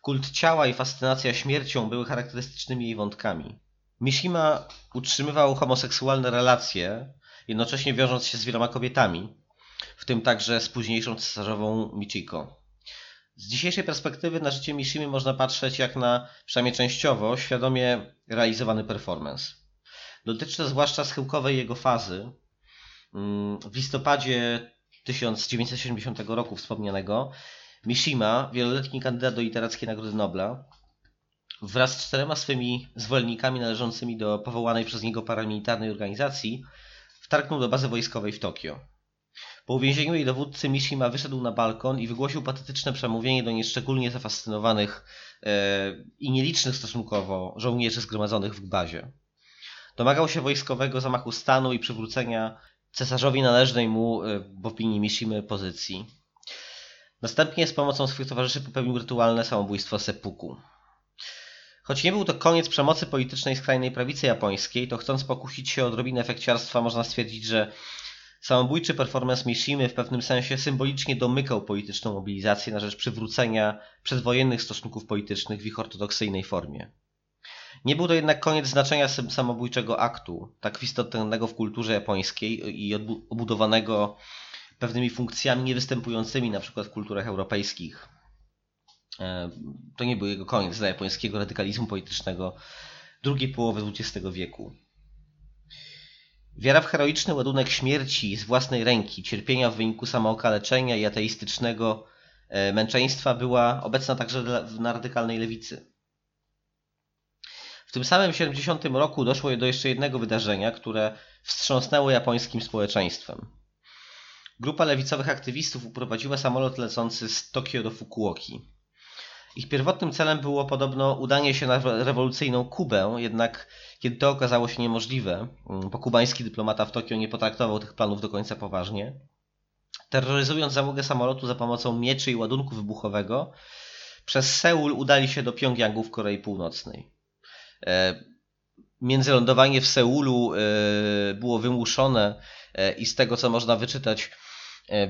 Kult ciała i fascynacja śmiercią były charakterystycznymi jej wątkami. Mishima utrzymywał homoseksualne relacje, jednocześnie wiążąc się z wieloma kobietami, w tym także z późniejszą cesarzową Michiko. Z dzisiejszej perspektywy na życie Mishimy można patrzeć jak na, przynajmniej częściowo, świadomie realizowany performance. Dotyczy to zwłaszcza schyłkowej jego fazy. Mm, w listopadzie 1970 roku wspomnianego Mishima, wieloletni kandydat do Literackiej Nagrody Nobla, wraz z czterema swymi zwolennikami należącymi do powołanej przez niego paramilitarnej organizacji, wtargnął do bazy wojskowej w Tokio. Po uwięzieniu jej dowódcy Mishima wyszedł na balkon i wygłosił patetyczne przemówienie do nieszczególnie zafascynowanych e, i nielicznych stosunkowo żołnierzy zgromadzonych w bazie. Domagał się wojskowego zamachu stanu i przywrócenia cesarzowi należnej mu, e, w opinii Mishimy, pozycji. Następnie z pomocą swych towarzyszy popełnił rytualne samobójstwo seppuku. Choć nie był to koniec przemocy politycznej skrajnej prawicy japońskiej, to chcąc pokusić się o odrobinę efekciarstwa, można stwierdzić, że samobójczy performance Mishimy w pewnym sensie symbolicznie domykał polityczną mobilizację na rzecz przywrócenia przedwojennych stosunków politycznych w ich ortodoksyjnej formie. Nie był to jednak koniec znaczenia samobójczego aktu, tak istotnego w kulturze japońskiej i obudowanego pewnymi funkcjami niewystępującymi na przykład w kulturach europejskich. E, to nie był jego koniec dla japońskiego radykalizmu politycznego drugiej połowy XX wieku. Wiara w heroiczny ładunek śmierci z własnej ręki, cierpienia w wyniku samookaleczenia i ateistycznego e, męczeństwa była obecna także na radykalnej lewicy. W tym samym 70 roku doszło do jeszcze jednego wydarzenia, które wstrząsnęło japońskim społeczeństwem. Grupa lewicowych aktywistów uprowadziła samolot lecący z Tokio do Fukuoki. Ich pierwotnym celem było podobno udanie się na rewolucyjną Kubę, jednak kiedy to okazało się niemożliwe, mm, bo kubański dyplomata w Tokio nie potraktował tych planów do końca poważnie, terroryzując załogę samolotu za pomocą mieczy i ładunku wybuchowego, przez Seul udali się do Pjongjangu w Korei Północnej. E, międzylądowanie w Seulu e, było wymuszone e, i z tego co można wyczytać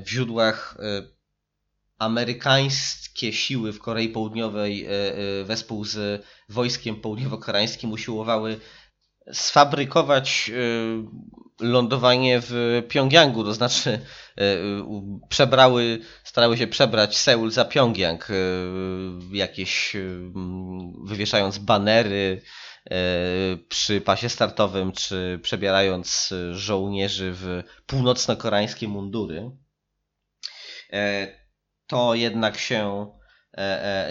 w źródłach amerykańskie siły w Korei Południowej e, wespół z wojskiem południowo-koreańskim usiłowały sfabrykować lądowanie w Pjongjangu, to znaczy przebrały, starały się przebrać Seul za Pjongjang, jakieś wywieszając banery przy pasie startowym, czy przebierając żołnierzy w północno-koreańskie mundury. E, to jednak się,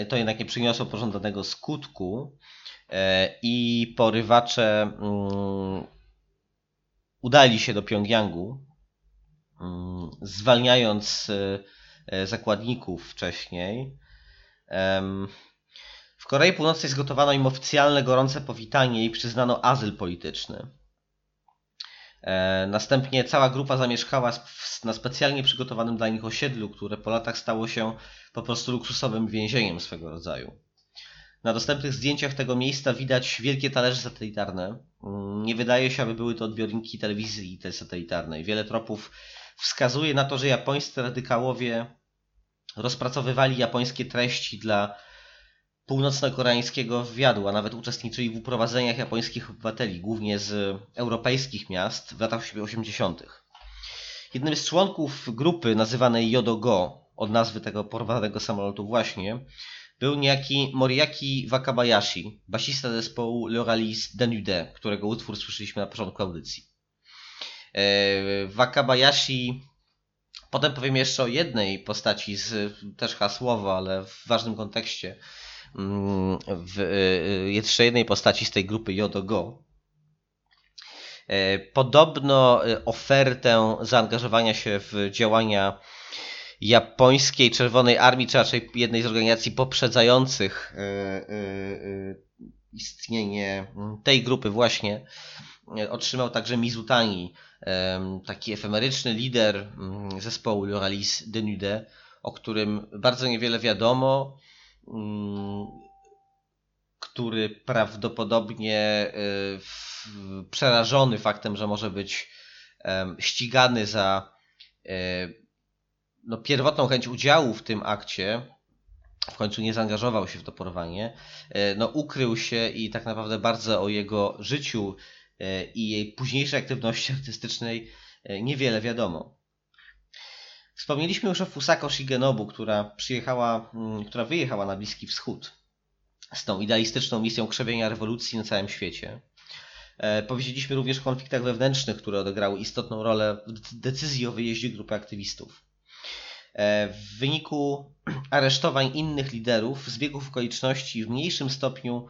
to jednak nie przyniosło pożądanego skutku i porywacze mm, udali się do Pjongjangu, mm, zwalniając zakładników wcześniej. W Korei Północnej zgotowano im oficjalne gorące powitanie i przyznano azyl polityczny. E, następnie cała grupa zamieszkała na specjalnie przygotowanym dla nich osiedlu, które po latach stało się po prostu luksusowym więzieniem swego rodzaju. Na dostępnych zdjęciach tego miejsca widać wielkie talerze satelitarne. Mm, nie wydaje się, aby były to odbiorniki telewizji satelitarnej. Wiele tropów wskazuje na to, że japońscy radykałowie rozpracowywali japońskie treści dla północno-koreańskiego wywiadu, a nawet uczestniczyli w uprowadzeniach japońskich obywateli, głównie z europejskich miast w latach 80. Jednym z członków grupy nazywanej Yodo-Go, od nazwy tego porwanego samolotu właśnie, był niejaki Moriaki Wakabayashi, basista zespołu L'Oralis Denude, którego utwór słyszeliśmy na początku audycji. E, Wakabayashi Potem powiem jeszcze o jednej postaci, z, też hasłowo, ale w ważnym kontekście, w y, jeszcze jednej postaci z tej grupy Yodo Go. E, podobno y, ofertę zaangażowania się w działania japońskiej Czerwonej Armii, czy raczej jednej z organizacji poprzedzających y, istnienie tej grupy właśnie, otrzymał także Mizutani, taki efemeryczny lider mm, zespołu Loralis Denude, o którym bardzo niewiele wiadomo. Mm, który prawdopodobnie y, przerażony faktem, że może być ścigany za e, no, pierwotną chęć udziału w tym akcie, w końcu nie zaangażował się w to porwanie, e, no, ukrył się i tak naprawdę bardzo o jego życiu i jej późniejszej aktywności artystycznej niewiele wiadomo. Wspomnieliśmy już o Fusako Shigenobu, która przyjechała, mm, która wyjechała na Bliski Wschód z tą idealistyczną misją krzewienia rewolucji na całym świecie. E, powiedzieliśmy również o konfliktach wewnętrznych, które odegrały istotną rolę w decyzji o wyjeździe grupy aktywistów. E, w wyniku aresztowań innych liderów, zbiegów okoliczności w mniejszym stopniu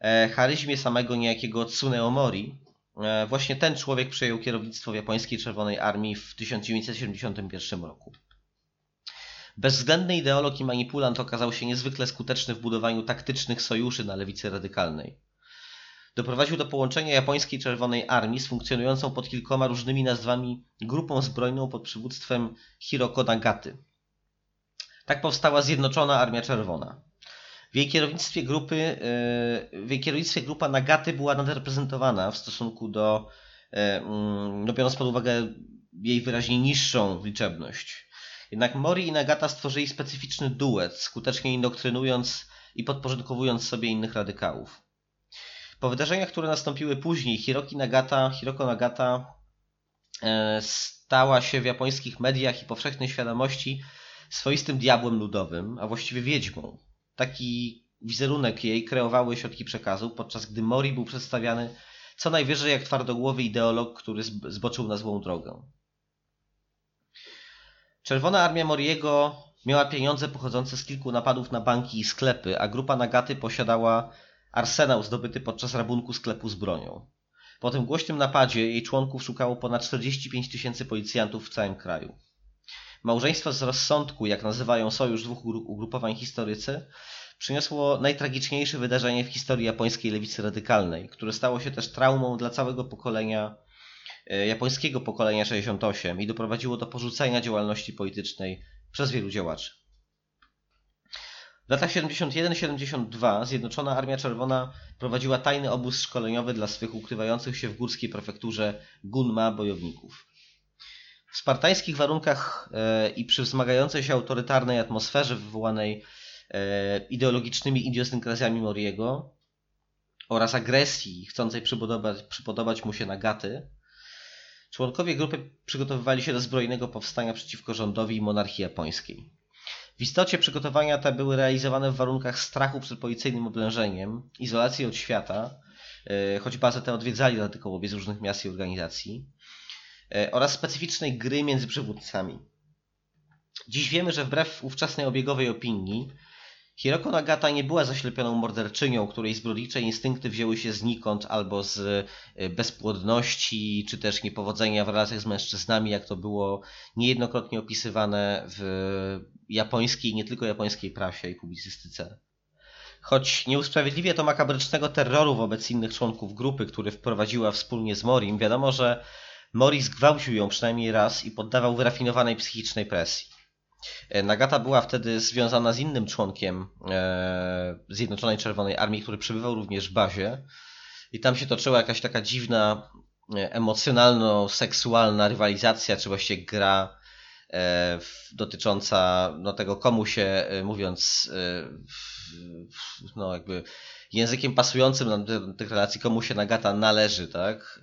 e, charyzmie samego niejakiego Tsuneomori, E, właśnie ten człowiek przejął kierownictwo w japońskiej Czerwonej Armii w 1971 roku. Bezwzględny ideolog i manipulant okazał się niezwykle skuteczny w budowaniu taktycznych sojuszy na lewicy radykalnej. Doprowadził do połączenia japońskiej Czerwonej Armii z funkcjonującą pod kilkoma różnymi nazwami grupą zbrojną pod przywództwem Hiroko Nagaty. Tak powstała Zjednoczona Armia Czerwona. W jej kierownictwie grupy, e, w jej kierownictwie grupa Nagaty była nadreprezentowana w stosunku do, e, mm, no biorąc pod uwagę jej wyraźnie niższą liczebność. Jednak Mori i Nagata stworzyli specyficzny duet, skutecznie indoktrynując i podporządkowując sobie innych radykałów. Po wydarzeniach, które nastąpiły później, Hiroki Nagata, Hiroko Nagata e, stała się w japońskich mediach i powszechnej świadomości swoistym diabłem ludowym, a właściwie wiedźmą taki wizerunek jej kreowały środki przekazu, podczas gdy Mori był przedstawiany co najwyżej jak twardogłowy ideolog, który zboczył na złą drogę. Czerwona Armia Moriego miała pieniądze pochodzące z kilku napadów na banki i sklepy, a grupa Nagaty posiadała arsenał zdobyty podczas rabunku sklepu z bronią. Po tym głośnym napadzie jej członków szukało ponad 45 tysięcy policjantów w całym kraju. Małżeństwo z rozsądku, jak nazywają sojusz dwóch ugrupowań historycy, przyniosło najtragiczniejsze wydarzenie w historii japońskiej lewicy radykalnej, które stało się też traumą dla całego pokolenia, e, japońskiego pokolenia 68 i doprowadziło do porzucenia działalności politycznej przez wielu działaczy. W latach 71-72 Zjednoczona Armia Czerwona prowadziła tajny obóz szkoleniowy dla swych ukrywających się w górskiej prefekturze Gunma bojowników. W spartańskich warunkach e, i przy wzmagającej się autorytarnej atmosferze wywołanej e, ideologicznymi idiosynkrazjami Moriego oraz agresji chcącej przypodobać, przypodobać mu się na gaty, członkowie grupy przygotowywali się do zbrojnego powstania przeciwko rządowi i monarchii japońskiej. W istocie przygotowania te były realizowane w warunkach strachu przed policyjnym oblężeniem, izolacji od świata, e, choć bazę tę odwiedzali radykołowie z różnych miast i organizacji, oraz specyficznej gry między przywódcami. Dziś wiemy, że wbrew ówczesnej obiegowej opinii, Hiroko Nagata nie była zaślepioną morderczynią, której zbrodnicze instynkty wzięły się znikąd albo z y, bezpłodności, czy też niepowodzenia w relacjach z mężczyznami, jak to było niejednokrotnie opisywane w japońskiej, nie tylko japońskiej prasie i publicystyce. Choć nie usprawiedliwia to makabrycznego terroru wobec innych członków grupy, który wprowadziła wspólnie z Morim, wiadomo, że Mori zgwałcił ją przynajmniej raz i poddawał wyrafinowanej psychicznej presji. E, Nagata była wtedy związana z innym członkiem e, Zjednoczonej Czerwonej Armii, który przebywał również w bazie. I tam się toczyła jakaś taka dziwna, e, emocjonalno-seksualna rywalizacja, czy właściwie gra dotycząca no, tego, komu się, mówiąc no, jakby językiem pasującym do tych relacji, komu się Nagata należy, tak?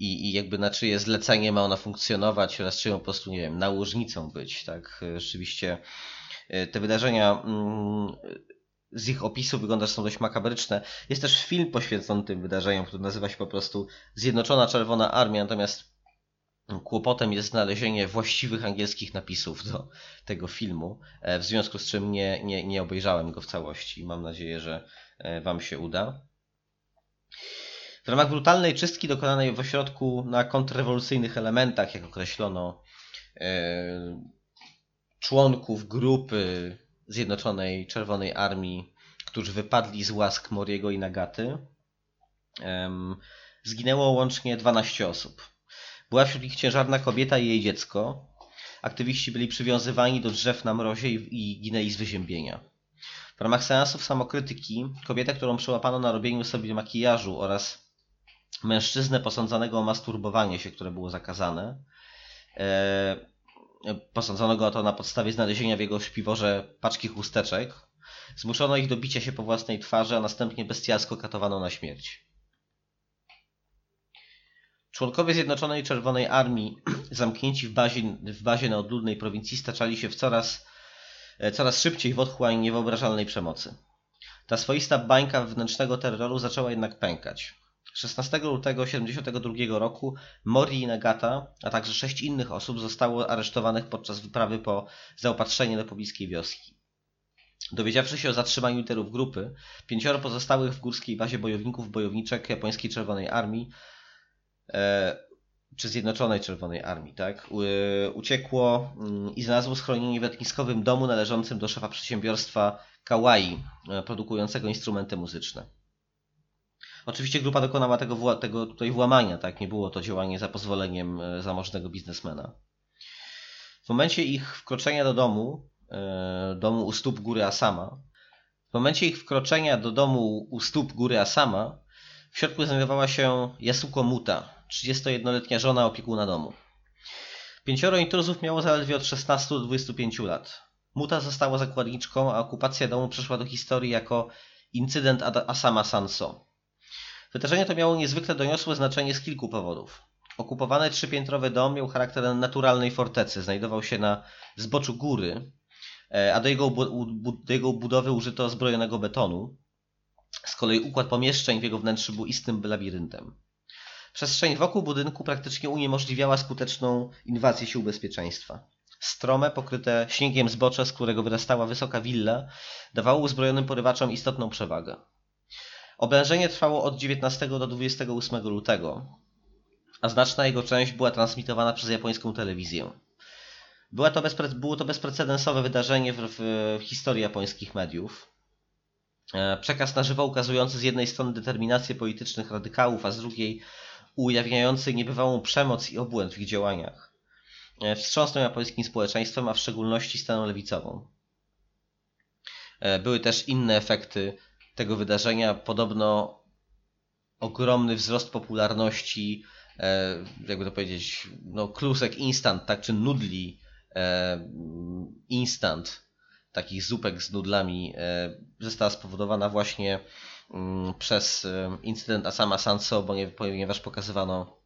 I, i jakby na czyje zlecenie ma ona funkcjonować oraz czyją po prostu, nie wiem, nałożnicą być, tak? Rzeczywiście e, te wydarzenia mm, z ich opisu wygląda, że są dość makabryczne. Jest też film poświęcony tym wydarzeniom, który nazywa się po prostu Zjednoczona Czerwona Armia, natomiast kłopotem jest znalezienie właściwych angielskich napisów do tego filmu, e, w związku z czym nie, nie, nie obejrzałem go w całości. Mam nadzieję, że e, Wam się uda. W ramach brutalnej czystki dokonanej w ośrodku na kontrrewolucyjnych elementach, jak określono e, członków grupy Zjednoczonej Czerwonej Armii, którzy wypadli z łask Moriego i Nagaty, zginęło łącznie 12 osób. Była wśród nich ciężarna kobieta i jej dziecko. Aktywiści byli przywiązywani do drzew na mrozie i, ginęli z wyziębienia. W ramach seansów samokrytyki kobieta, którą przełapano na robieniu sobie makijażu oraz mężczyznę posądzonego o masturbowanie się, które było zakazane. E, posądzono go o to na podstawie znalezienia w jego śpiworze paczki chusteczek. Zmuszono ich do bicia się po własnej twarzy, a następnie bestialsko katowano na śmierć. Członkowie Zjednoczonej Czerwonej Armii, zamknięci w bazie, w bazie na odludnej prowincji, staczali się w coraz, e, coraz szybciej w otchłań niewyobrażalnej przemocy. Ta swoista bańka wewnętrznego terroru zaczęła jednak pękać. 16 lutego 1972 roku Mori i Nagata, a także sześć innych osób zostało aresztowanych podczas wyprawy po zaopatrzenie do pobliskiej wioski. Dowiedziawszy się o zatrzymaniu literów grupy, pięcioro pozostałych w górskiej bazie bojowników bojowniczek japońskiej Czerwonej Armii e, czy Zjednoczonej Czerwonej Armii, tak, uciekło mm, i znalazło schronienie w letniskowym domu należącym do szefa przedsiębiorstwa Kawaii, e, produkującego instrumenty muzyczne. Oczywiście grupa dokonała tego, tego tutaj włamania, tak? Nie było to działanie za pozwoleniem e, zamożnego biznesmena. W momencie ich wkroczenia do domu, e, domu u stóp góry Asama, w momencie ich wkroczenia do domu u stóp góry Asama, w środku znajdowała się Yasuko Muta, 31-letnia żona opiekuna domu. Pięcioro intruzów miało zaledwie od 16 do 25 lat. Muta została zakładniczką, a okupacja domu przeszła do historii jako incydent Asama Sanso. Wydarzenie to miało niezwykle doniosłe znaczenie z kilku powodów. Okupowany trzypiętrowy dom miał charakter naturalnej fortecy. Znajdował się na zboczu góry, e, a do jego, do jego budowy użyto zbrojonego betonu. Z kolei układ pomieszczeń w jego wnętrzu był istym labiryntem. Przestrzeń wokół budynku praktycznie uniemożliwiała skuteczną inwazję sił bezpieczeństwa. Strome, pokryte śniegiem zbocze, z którego wyrastała wysoka willa, dawało uzbrojonym porywaczom istotną przewagę. Oblężenie trwało od 19 do 28 lutego, a znaczna jego część była transmitowana przez japońską telewizję. Była to bezpre... było to bezprecedensowe wydarzenie w, w historii japońskich mediów. E, przekaz na żywo ukazujący z jednej strony determinację politycznych radykałów, a z drugiej ujawniający niebywałą przemoc i obłęd w ich działaniach. E, wstrząsnął japońskim społeczeństwem, a w szczególności staną lewicową. E, były też inne efekty tego wydarzenia. Podobno ogromny wzrost popularności, e, jakby to powiedzieć, no klusek instant, tak, czy nudli e, instant, takich zupek z nudlami, e, została spowodowana właśnie mm, przez incydent Asama Sanso, ponieważ pokazywano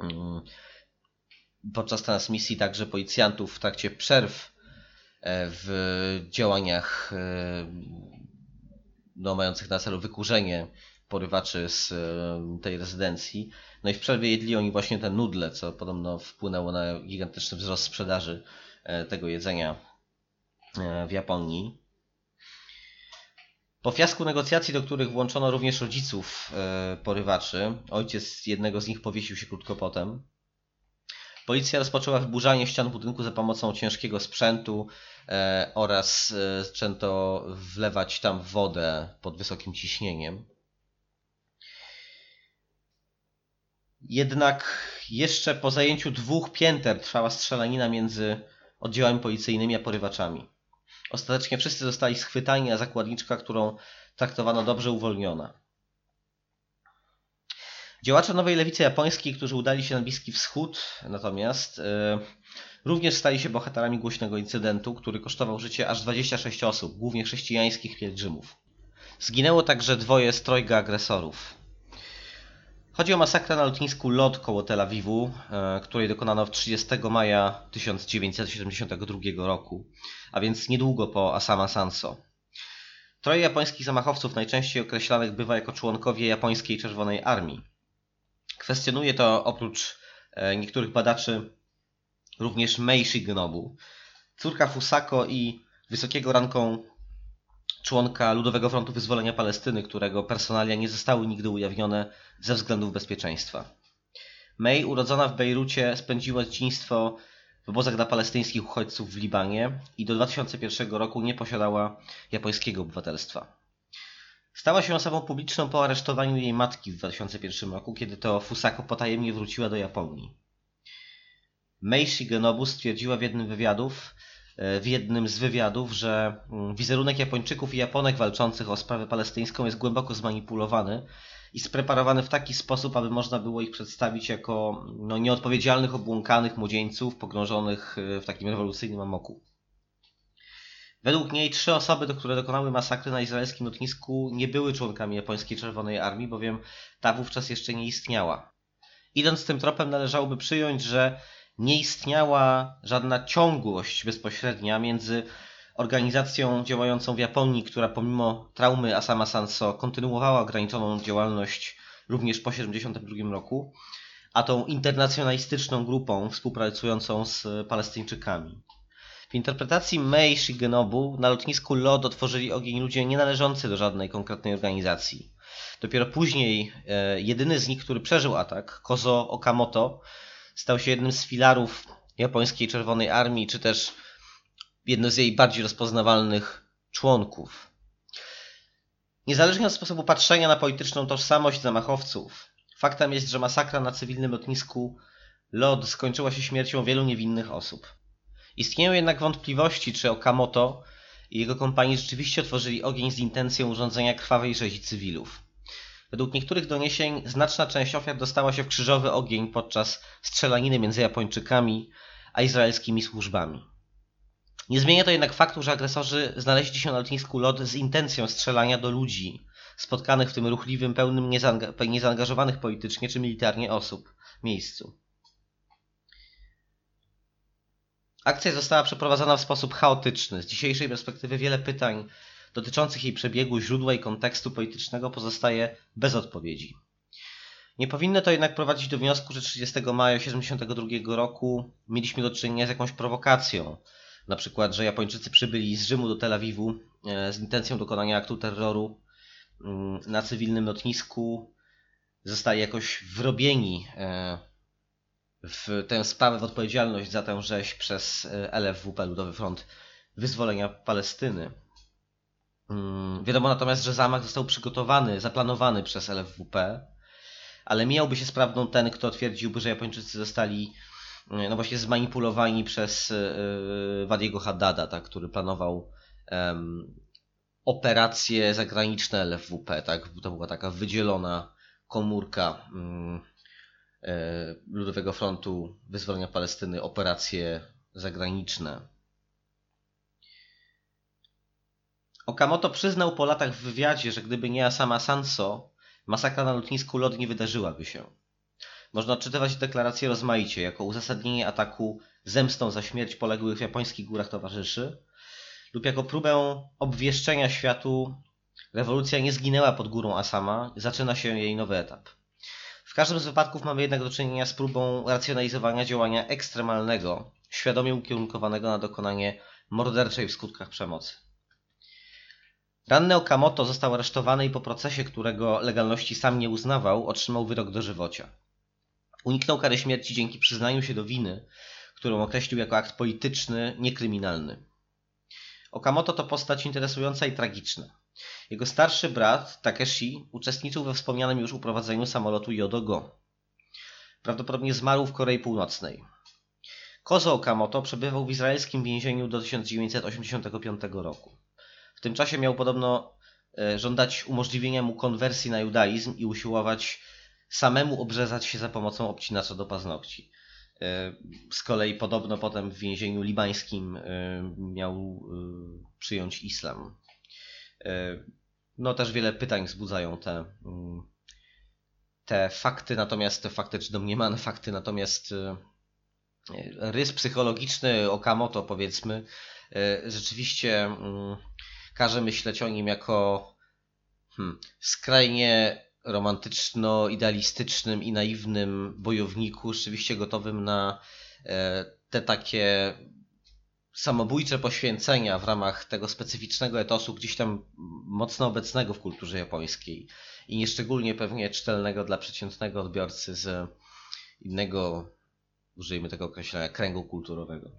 mm, podczas transmisji także policjantów w trakcie przerw w działaniach no, mających na celu wykurzenie porywaczy z e, tej rezydencji. No i w przerwie jedli oni właśnie te nudle, co podobno wpłynęło na gigantyczny wzrost sprzedaży tego jedzenia w Japonii. Po fiasku negocjacji, do których włączono również rodziców porywaczy, ojciec jednego z nich powiesił się krótko potem. Policja rozpoczęła wyburzanie ścian budynku za pomocą ciężkiego sprzętu e, oraz e, zaczęto wlewać tam wodę pod wysokim ciśnieniem. Jednak jeszcze po zajęciu dwóch pięter trwała strzelanina między oddziałami policyjnymi a porywaczami. Ostatecznie wszyscy zostali schwytani, a zakładniczka, którą traktowano dobrze, uwolniona. Działacze nowej lewicy japońskiej, którzy udali się na Bliski Wschód, natomiast yy, również stali się bohaterami głośnego incydentu, który kosztował życie aż 26 osób, głównie chrześcijańskich pielgrzymów. Zginęło także dwoje z trojga agresorów. Chodzi o masakrę na lotnisku LOT koło Tel Awiwu, yy, której dokonano w 30 maja 1972 roku, a więc niedługo po Asama Sanso. Troje japońskich zamachowców najczęściej określanych bywa jako członkowie japońskiej Czerwonej Armii. Kwestionuje to oprócz e, niektórych badaczy również Mei Shigenobu, córka Fusako i wysokiego ranką członka Ludowego Frontu Wyzwolenia Palestyny, którego personalia nie zostały nigdy ujawnione ze względów bezpieczeństwa. May, urodzona w Bejrucie, spędziła dzieciństwo w obozach dla palestyńskich uchodźców w Libanie i do 2001 roku nie posiadała japońskiego obywatelstwa. Stała się osobą publiczną po aresztowaniu jej matki w 2001 roku, kiedy to Fusako potajemnie wróciła do Japonii. Mei Shigenobu stwierdziła w jednym wywiadów, e, w jednym z wywiadów, że mm, wizerunek Japończyków i Japonek walczących o sprawę palestyńską jest głęboko zmanipulowany i spreparowany w taki sposób, aby można było ich przedstawić jako no, nieodpowiedzialnych, obłąkanych młodzieńców pogrążonych e, w takim rewolucyjnym amoku. Według niej trzy osoby, do które dokonały masakry na izraelskim lotnisku, nie były członkami japońskiej Czerwonej Armii, bowiem ta wówczas jeszcze nie istniała. Idąc tym tropem, należałoby przyjąć, że nie istniała żadna ciągłość bezpośrednia między organizacją działającą w Japonii, która pomimo traumy Asama Sanso kontynuowała ograniczoną działalność również po 1972 roku, a tą internacjonalistyczną grupą współpracującą z Palestyńczykami. W interpretacji Mei Shigenobu na lotnisku LOT otworzyli ogień ludzie nie należący do żadnej konkretnej organizacji. Dopiero później e, jedyny z nich, który przeżył atak, Kozo Okamoto, stał się jednym z filarów japońskiej Czerwonej Armii, czy też jednym z jej bardziej rozpoznawalnych członków. Niezależnie od sposobu patrzenia na polityczną tożsamość zamachowców, faktem jest, że masakra na cywilnym lotnisku LOD skończyła się śmiercią wielu niewinnych osób. Istnieją jednak wątpliwości, czy Okamoto i jego kompanii rzeczywiście otworzyli ogień z intencją urządzenia krwawej rzezi cywilów. Według niektórych doniesień znaczna część ofiar dostała się w krzyżowy ogień podczas strzelaniny między Japończykami a izraelskimi służbami. Nie zmienia to jednak faktu, że agresorzy znaleźli się na lotnisku LOT z intencją strzelania do ludzi spotkanych w tym ruchliwym, pełnym niezaangażowanych politycznie czy militarnie osób miejscu. Akcja została przeprowadzona w sposób chaotyczny. Z dzisiejszej perspektywy wiele pytań dotyczących jej przebiegu, źródła i kontekstu politycznego pozostaje bez odpowiedzi. Nie powinno to jednak prowadzić do wniosku, że 30 maja 1972 roku mieliśmy do czynienia z jakąś prowokacją. Na przykład, że Japończycy przybyli z Rzymu do Tel Awiwu e, z intencją dokonania aktu terroru mm, na cywilnym lotnisku, zostali jakoś wrobieni e, w tę sprawę, w odpowiedzialność za tę rzeź przez e, LFWP, Ludowy Front Wyzwolenia Palestyny. Mm, wiadomo natomiast, że zamach został przygotowany, zaplanowany przez LFWP, ale mijałby się z prawdą ten, kto twierdziłby, że Japończycy zostali e, no właśnie zmanipulowani przez e, Wadiego Haddada, tak, który planował um, operacje zagraniczne LFWP, tak, to była taka wydzielona komórka um, Ludowego Frontu Wyzwolenia Palestyny operacje zagraniczne. Okamoto przyznał po latach w wywiadzie, że gdyby nie Asama Sanso, masakra na lotnisku LOT nie wydarzyłaby się. Można odczytywać deklarację rozmaicie jako uzasadnienie ataku zemstą za śmierć poległych w japońskich górach towarzyszy lub jako próbę obwieszczenia światu rewolucja nie zginęła pod górą Asama, zaczyna się jej nowy etap. W każdym z wypadków mamy jednak do czynienia z próbą racjonalizowania działania ekstremalnego świadomie ukierunkowanego na dokonanie morderczej w skutkach przemocy. Ranny Okamoto został aresztowany i po procesie, którego legalności sam nie uznawał, otrzymał wyrok dożywocia. Uniknął kary śmierci dzięki przyznaniu się do winy, którą określił jako akt polityczny, niekryminalny. Okamoto to postać interesująca i tragiczna. Jego starszy brat, Takeshi, uczestniczył we wspomnianym już uprowadzeniu samolotu Yodo-Go. Prawdopodobnie zmarł w Korei Północnej. Kozo Okamoto przebywał w izraelskim więzieniu do 1985 roku. W tym czasie miał podobno e, żądać umożliwienia mu konwersji na judaizm i usiłować samemu obrzezać się za pomocą obcinacza do paznokci. E, z kolei podobno potem w więzieniu libańskim e, miał przyjąć islam. No też wiele pytań wzbudzają te, mm, te fakty, natomiast te fakty, czy domniemane fakty, natomiast rys psychologiczny Okamoto powiedzmy rzeczywiście mm, każe myśleć o nim jako hmm, skrajnie romantyczno-idealistycznym i naiwnym bojowniku, rzeczywiście gotowym na e, te takie samobójcze poświęcenia w ramach tego specyficznego etosu, gdzieś tam mocno obecnego w kulturze japońskiej i nieszczególnie pewnie czytelnego dla przeciętnego odbiorcy z innego, użyjmy tego określenia, kręgu kulturowego.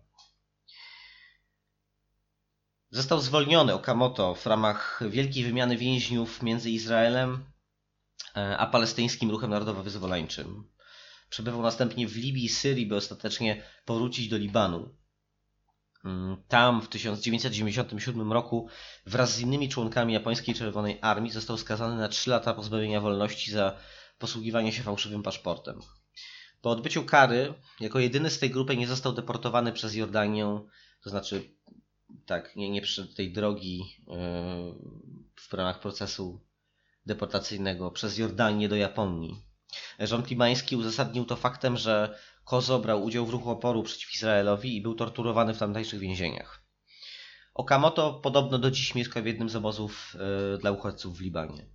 Został zwolniony Okamoto w ramach wielkiej wymiany więźniów między Izraelem e, a palestyńskim ruchem narodowo-wyzwoleńczym. Przebywał następnie w Libii i Syrii, by ostatecznie powrócić do Libanu. Mm, tam w 1997 roku wraz z innymi członkami japońskiej Czerwonej Armii został skazany na 3 lata pozbawienia wolności za posługiwanie się fałszywym paszportem. Po odbyciu kary, jako jedyny z tej grupy nie został deportowany przez Jordanię, to znaczy tak, nie, nie przyszedł tej drogi e, w ramach procesu deportacyjnego przez Jordanię do Japonii. Rząd libański uzasadnił to faktem, że Kozo brał udział w ruchu oporu przeciw Izraelowi i był torturowany w tamtejszych więzieniach. Okamoto podobno do dziś mieszka w jednym z obozów e, dla uchodźców w Libanie.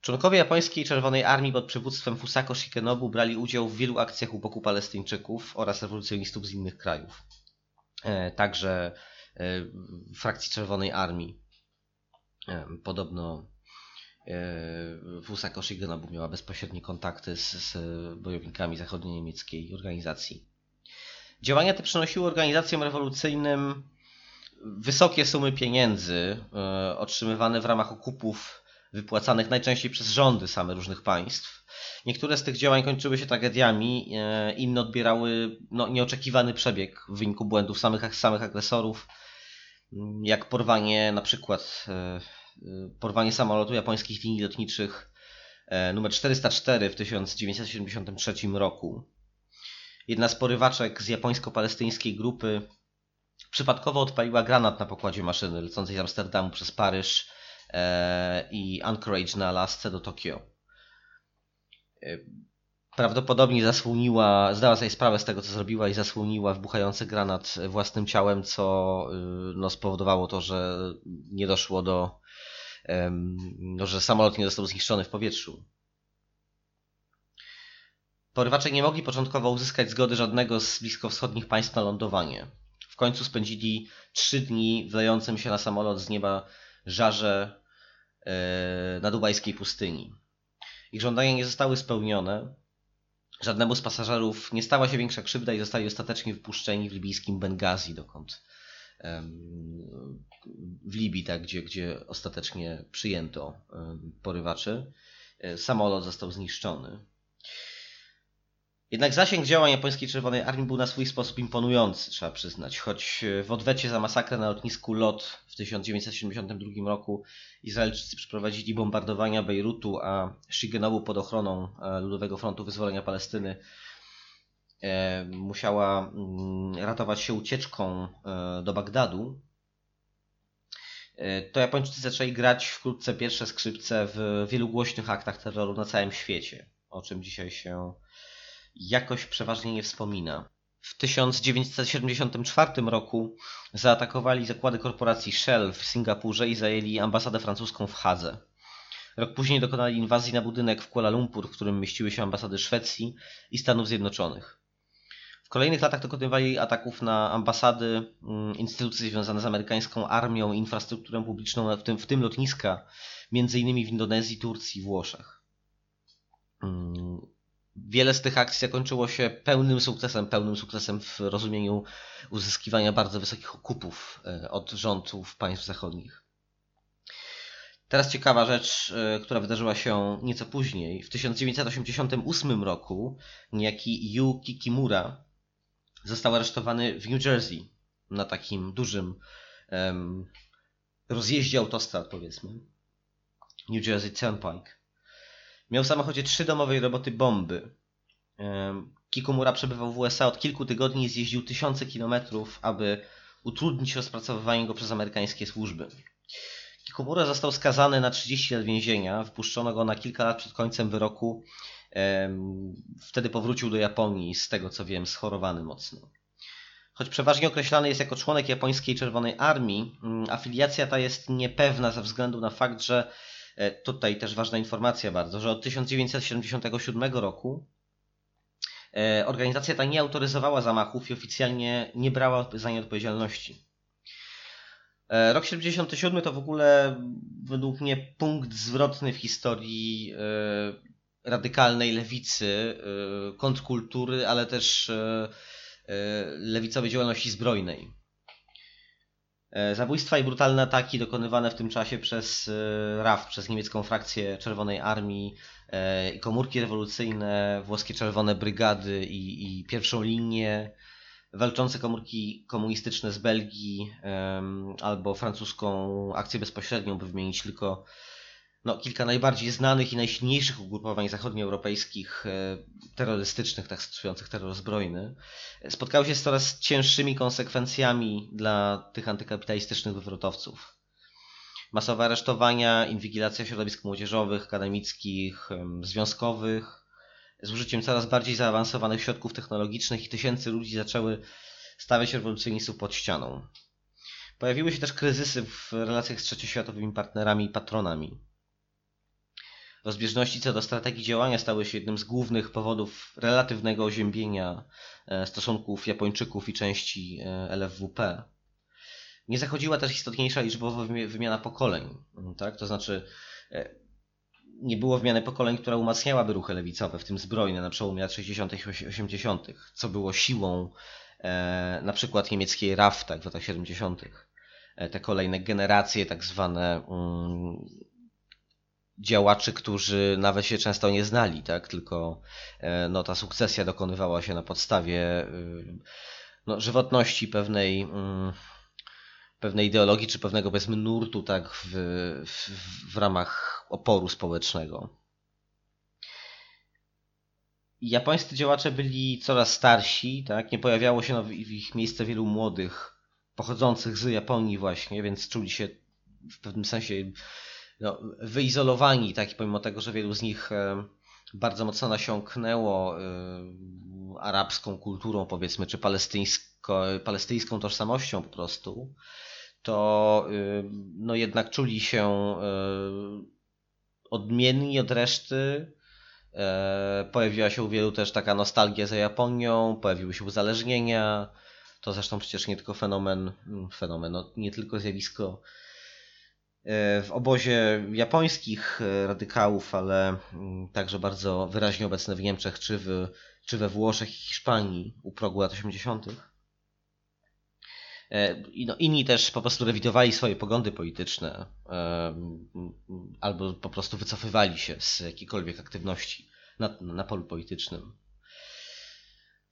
Członkowie japońskiej Czerwonej Armii pod przywództwem Fusako Shikenobu brali udział w wielu akcjach u boku Palestyńczyków oraz rewolucjonistów z innych krajów. E, także e, frakcji Czerwonej Armii. Podobno Fusako Shigenobu miała bezpośrednie kontakty z, z bojownikami zachodnio-niemieckiej organizacji. Działania te przynosiły organizacjom rewolucyjnym wysokie sumy pieniędzy otrzymywane w ramach okupów wypłacanych najczęściej przez rządy same różnych państw Niektóre z tych działań kończyły się tragediami, e, inne odbierały no, nieoczekiwany przebieg w wyniku błędów samych, samych agresorów, jak porwanie na przykład e, e, porwanie samolotu japońskich linii lotniczych numer 404 w 1973 roku. Jedna z porywaczek z japońsko-palestyńskiej grupy przypadkowo odpaliła granat na pokładzie maszyny lecącej z Amsterdamu przez Paryż i Anchorage na Alasce do Tokio. E, prawdopodobnie zasłoniła, zdała sobie sprawę z tego, co zrobiła i zasłoniła wbuchający granat własnym ciałem, co y, no, spowodowało to, że nie doszło do, no, że samolot nie został zniszczony w powietrzu. Porywacze nie mogli początkowo uzyskać zgody żadnego z bliskowschodnich państw na lądowanie. W końcu spędzili trzy dni wlejącym się na samolot z nieba żarze e, na dubajskiej pustyni. Ich żądania nie zostały spełnione. Żadnemu z pasażerów nie stała się większa krzywda i zostali ostatecznie wypuszczeni w libijskim Bengazi, dokąd w Libii, tak, gdzie, gdzie ostatecznie przyjęto porywaczy. E, samolot został zniszczony. Jednak zasięg działań japońskiej Czerwonej Armii był na swój sposób imponujący, trzeba przyznać. Choć w odwecie za masakrę na lotnisku LOT w 1972 roku Izraelczycy przeprowadzili bombardowania Bejrutu, a Shigenobu pod ochroną e, Ludowego Frontu Wyzwolenia Palestyny e, musiała mm, ratować się ucieczką e, do Bagdadu, to Japończycy zaczęli grać wkrótce pierwsze skrzypce w wielu głośnych aktach terroru na całym świecie, o czym dzisiaj się jakoś przeważnie nie wspomina. W 1974 roku zaatakowali zakłady korporacji Shell w Singapurze i zajęli ambasadę francuską w Hadze. Rok później dokonali inwazji na budynek w Kuala Lumpur, w którym mieściły się ambasady Szwecji i Stanów Zjednoczonych. Kolejnych latach dokonywali ataków na ambasady, mm, instytucje związane z amerykańską armią, infrastrukturę publiczną, w tym, w tym lotniska, innymi w Indonezji, Turcji, Włoszech. Mm, wiele z tych akcji zakończyło się pełnym sukcesem, pełnym sukcesem w rozumieniu uzyskiwania bardzo wysokich okupów e, od rządów państw zachodnich. Teraz ciekawa rzecz, e, która wydarzyła się nieco później. W 1988 roku niejaki Yu Kikimura został aresztowany w New Jersey na takim dużym um, rozjeździe autostrad, powiedzmy. New Jersey Turnpike. Miał w samochodzie trzy domowe roboty bomby. Um, Kikumura przebywał w USA od kilku tygodni i zjeździł tysiące kilometrów, aby utrudnić rozpracowywanie go przez amerykańskie służby. Kikumura został skazany na 30 lat więzienia. Wypuszczono go na kilka lat przed końcem wyroku Wtedy powrócił do Japonii, z tego co wiem, schorowany mocno. Choć przeważnie określany jest jako członek japońskiej Czerwonej Armii, mm, afiliacja ta jest niepewna ze względu na fakt, że e, tutaj też ważna informacja bardzo, że od 1977 roku e, organizacja ta nie autoryzowała zamachów i oficjalnie nie brała za nie odpowiedzialności. E, rok 77 to w ogóle według mnie punkt zwrotny w historii radykalnej lewicy, y, kontrkultury, ale też y, y, lewicowej działalności zbrojnej. E, zabójstwa i brutalne ataki dokonywane w tym czasie przez RAF, przez niemiecką frakcję Czerwonej Armii, e, komórki rewolucyjne, włoskie Czerwone Brygady i, i pierwszą linię, walczące komórki komunistyczne z Belgii albo francuską akcję bezpośrednią, by wymienić tylko no, kilka najbardziej znanych i najsilniejszych ugrupowań zachodnioeuropejskich e, terrorystycznych, tak stosujących terror zbrojny, spotkały się z coraz cięższymi konsekwencjami dla tych antykapitalistycznych wywrotowców. Masowe aresztowania, inwigilacja środowisk młodzieżowych, akademickich, związkowych, z użyciem coraz bardziej zaawansowanych środków technologicznych i tysięcy ludzi zaczęły stawiać rewolucjonistów pod ścianą. Pojawiły się też kryzysy w relacjach z trzecioświatowymi partnerami i patronami. Rozbieżności co do strategii działania stały się jednym z głównych powodów relatywnego oziębienia e, stosunków Japończyków i części e, LFWP. Nie zachodziła też istotniejsza liczbowa wymiana pokoleń, tak? to znaczy e, nie było wymiany pokoleń, która umacniałaby ruchy lewicowe, w tym zbrojne, na przełomie lat 60. i 80., co było siłą na przykład niemieckiej RAF tak, w latach 70. Te kolejne generacje, tak zwane mm, działaczy, którzy nawet się często nie znali, tak? Tylko e, no, ta sukcesja dokonywała się na podstawie y, no, żywotności pewnej, mm, pewnej ideologii, czy pewnego powiedzmy nurtu, tak? W, w, w ramach oporu społecznego. Japońscy działacze byli coraz starsi, tak? Nie pojawiało się w ich miejsce wielu młodych, pochodzących z Japonii właśnie, więc czuli się w pewnym sensie no, wyizolowani, tak, pomimo tego, że wielu z nich e, bardzo mocno nasiąknęło e, arabską kulturą, powiedzmy, czy palestyńsko, palestyńską tożsamością po prostu, to e, no, jednak czuli się odmienni od reszty. Pojawiła się u wielu też taka nostalgia za Japonią, pojawiły się uzależnienia. To zresztą przecież nie tylko fenomen, fenomen no, nie tylko zjawisko w obozie japońskich e, radykałów, ale mm, także bardzo wyraźnie obecne w Niemczech czy, w, czy we Włoszech i Hiszpanii u progu lat 80. E, no, inni też po prostu rewidowali swoje poglądy polityczne e, albo po prostu wycofywali się z jakiejkolwiek aktywności na, na polu politycznym.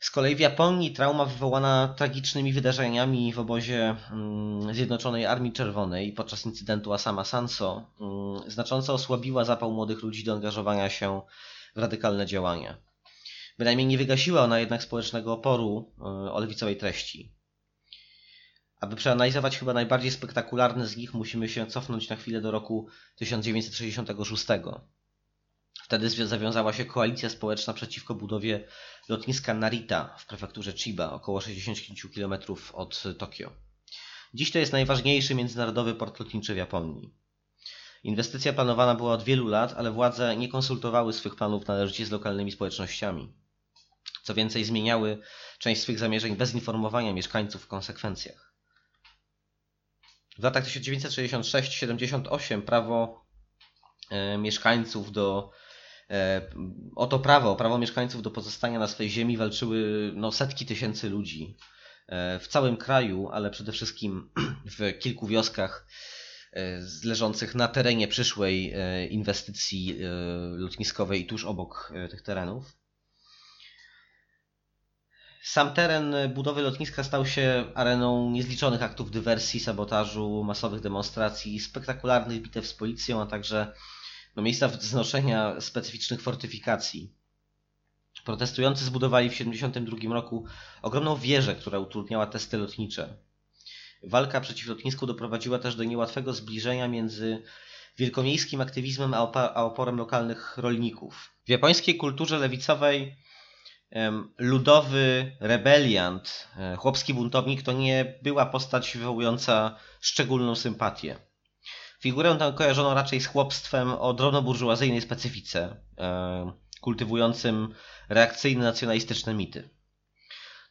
Z kolei w Japonii trauma wywołana tragicznymi wydarzeniami w obozie mm, Zjednoczonej Armii Czerwonej podczas incydentu Asama Sanso mm, znacząco osłabiła zapał młodych ludzi do angażowania się w radykalne działania. Bynajmniej nie wygasiła ona jednak społecznego oporu y, o lewicowej treści. Aby przeanalizować chyba najbardziej spektakularny z nich, musimy się cofnąć na chwilę do roku 1966. Wtedy zawiązała się koalicja społeczna przeciwko budowie lotniska Narita w prefekturze Chiba, około 60 km od Tokio. Dziś to jest najważniejszy międzynarodowy port lotniczy w Japonii. Inwestycja planowana była od wielu lat, ale władze nie konsultowały swych planów należycie z lokalnymi społecznościami. Co więcej, zmieniały część swych zamierzeń bez informowania mieszkańców w konsekwencjach. W latach 1966-78 prawo e, mieszkańców do o to prawo, prawo mieszkańców do pozostania na swojej ziemi walczyły no, setki tysięcy ludzi e, w całym kraju, ale przede wszystkim w kilku wioskach leżących na terenie przyszłej inwestycji lotniskowej tuż obok tych terenów. Sam teren budowy lotniska stał się areną niezliczonych aktów dywersji, sabotażu, masowych demonstracji, spektakularnych bitew z policją, a także no, miejsca wznoszenia specyficznych fortyfikacji. Protestujący zbudowali w 1972 roku ogromną wieżę, która utrudniała testy lotnicze. Walka przeciw lotnisku doprowadziła też do niełatwego zbliżenia między wielkomiejskim aktywizmem a oporem lokalnych rolników. W japońskiej kulturze lewicowej ludowy rebeliant, e, chłopski buntownik to nie była postać wywołująca szczególną sympatię. Figurę tę kojarzono raczej z chłopstwem o drobnoburżuazyjnej specyfice, e, kultywującym reakcyjne nacjonalistyczne mity.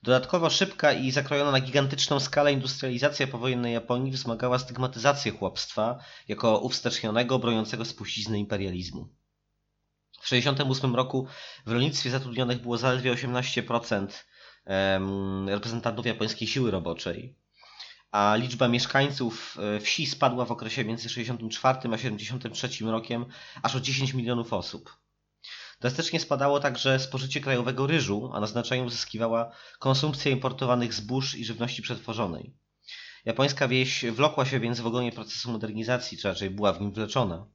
Dodatkowo szybka i zakrojona na gigantyczną skalę industrializacja powojennej Japonii wzmagała stygmatyzację chłopstwa jako uwstecznionego, broniącego spuścizny imperializmu. W 1968 roku w rolnictwie zatrudnionych było zaledwie 18% reprezentantów japońskiej siły roboczej, a liczba mieszkańców e, wsi spadła w okresie między 64 a 73 rokiem aż o 10 milionów osób. Drastycznie spadało także spożycie krajowego ryżu, a na znaczeniu zyskiwała konsumpcja importowanych zbóż i żywności przetworzonej. Japońska wieś wlokła się więc w ogonie procesu modernizacji, czy raczej była w nim wleczona.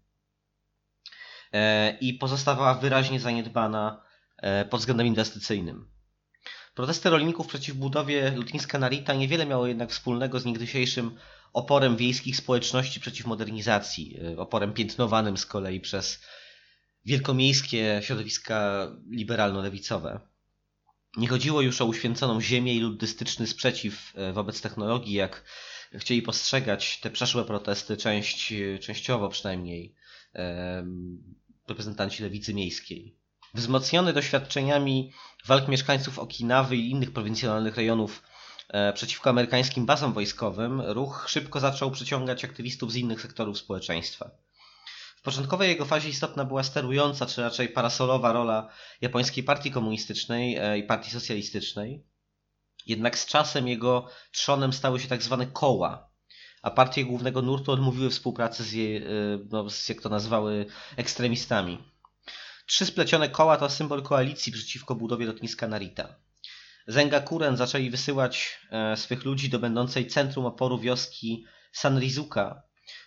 E, i pozostawała wyraźnie zaniedbana e, pod względem inwestycyjnym. Protesty rolników przeciw budowie lotniska Narita niewiele miało jednak wspólnego z niegdysiejszym oporem wiejskich społeczności przeciw modernizacji, e, oporem piętnowanym z kolei przez wielkomiejskie środowiska liberalno-lewicowe. Nie chodziło już o uświęconą ziemię i luddystyczny sprzeciw wobec technologii, jak chcieli postrzegać te przeszłe protesty, część, częściowo przynajmniej, reprezentanci lewicy miejskiej. Wzmocniony doświadczeniami walk mieszkańców Okinawy i innych prowincjonalnych rejonów e, przeciwko amerykańskim bazom wojskowym, ruch szybko zaczął przyciągać aktywistów z innych sektorów społeczeństwa. W początkowej jego fazie istotna była sterująca, czy raczej parasolowa rola japońskiej partii komunistycznej e, i partii socjalistycznej. Jednak z czasem jego trzonem stały się tak zwane koła, a partie głównego nurtu odmówiły współpracy z, je, no, z jak to nazwały, ekstremistami. Trzy splecione koła to symbol koalicji przeciwko budowie lotniska Narita. Zengakuren zaczęli wysyłać e, swych ludzi do będącej centrum oporu wioski Sanrizuka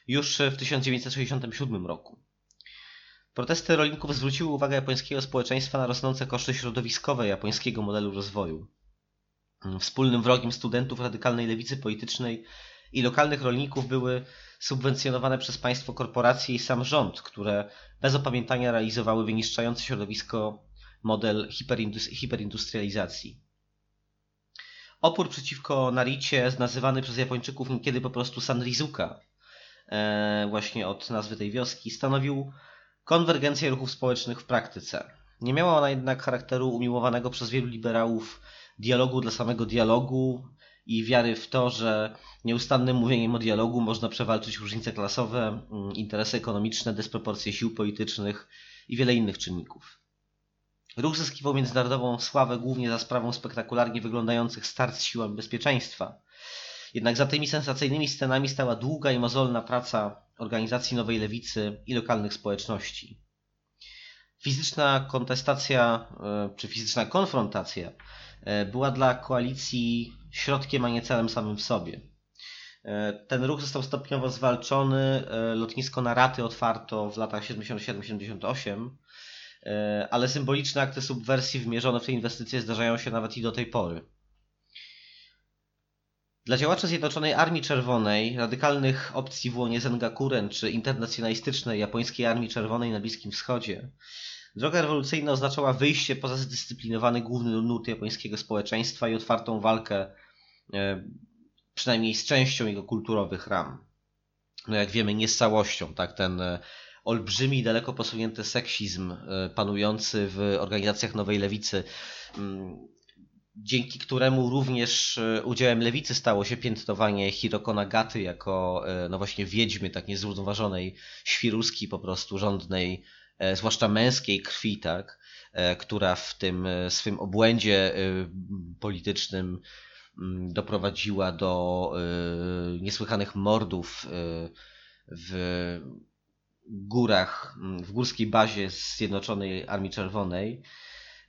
już w 1967 roku. Protesty rolników zwróciły uwagę japońskiego społeczeństwa na rosnące koszty środowiskowe japońskiego modelu rozwoju. Wspólnym wrogiem studentów radykalnej lewicy politycznej i lokalnych rolników były subwencjonowane przez państwo korporacje i sam rząd, które bez opamiętania realizowały wyniszczający środowisko model hiperindustrializacji. Opór przeciwko Naricie, nazywany przez Japończyków niekiedy po prostu Sanrizuka, e, właśnie od nazwy tej wioski, stanowił konwergencję ruchów społecznych w praktyce. Nie miała ona jednak charakteru umiłowanego przez wielu liberałów dialogu dla samego dialogu, i wiary w to, że nieustannym mówieniem o dialogu można przewalczyć różnice klasowe, mm, interesy ekonomiczne, dysproporcje sił politycznych i wiele innych czynników. Ruch zyskiwał międzynarodową sławę głównie za sprawą spektakularnie wyglądających start z siłami bezpieczeństwa. Jednak za tymi sensacyjnymi scenami stała długa i mozolna praca organizacji Nowej Lewicy i lokalnych społeczności. Fizyczna kontestacja, e, czy fizyczna konfrontacja była dla koalicji środkiem, a nie celem samym w sobie. E, ten ruch został stopniowo zwalczony. E, lotnisko Naraty otwarto w latach 77-78, e, ale symboliczne akty subwersji wymierzone w te inwestycje zdarzają się nawet i do tej pory. Dla działaczy Zjednoczonej Armii Czerwonej, radykalnych opcji w łonie Zengakuren czy internacjonalistycznej japońskiej Armii Czerwonej na Bliskim Wschodzie, droga rewolucyjna oznaczała wyjście poza zdyscyplinowany główny nurt japońskiego społeczeństwa i otwartą walkę E, przynajmniej z częścią jego kulturowych ram. No jak wiemy, nie z całością, tak, ten e, olbrzymi, daleko posunięty seksizm panujący w organizacjach Nowej Lewicy, mm, dzięki któremu również udziałem lewicy stało się piętnowanie Hiroko Nagaty jako no właśnie wiedźmy tak niezrównoważonej, świruskiej po prostu rządnej, zwłaszcza męskiej krwi, tak, która w tym swym obłędzie politycznym Mm, doprowadziła do niesłychanych mordów w górach, w górskiej bazie Zjednoczonej Armii Czerwonej,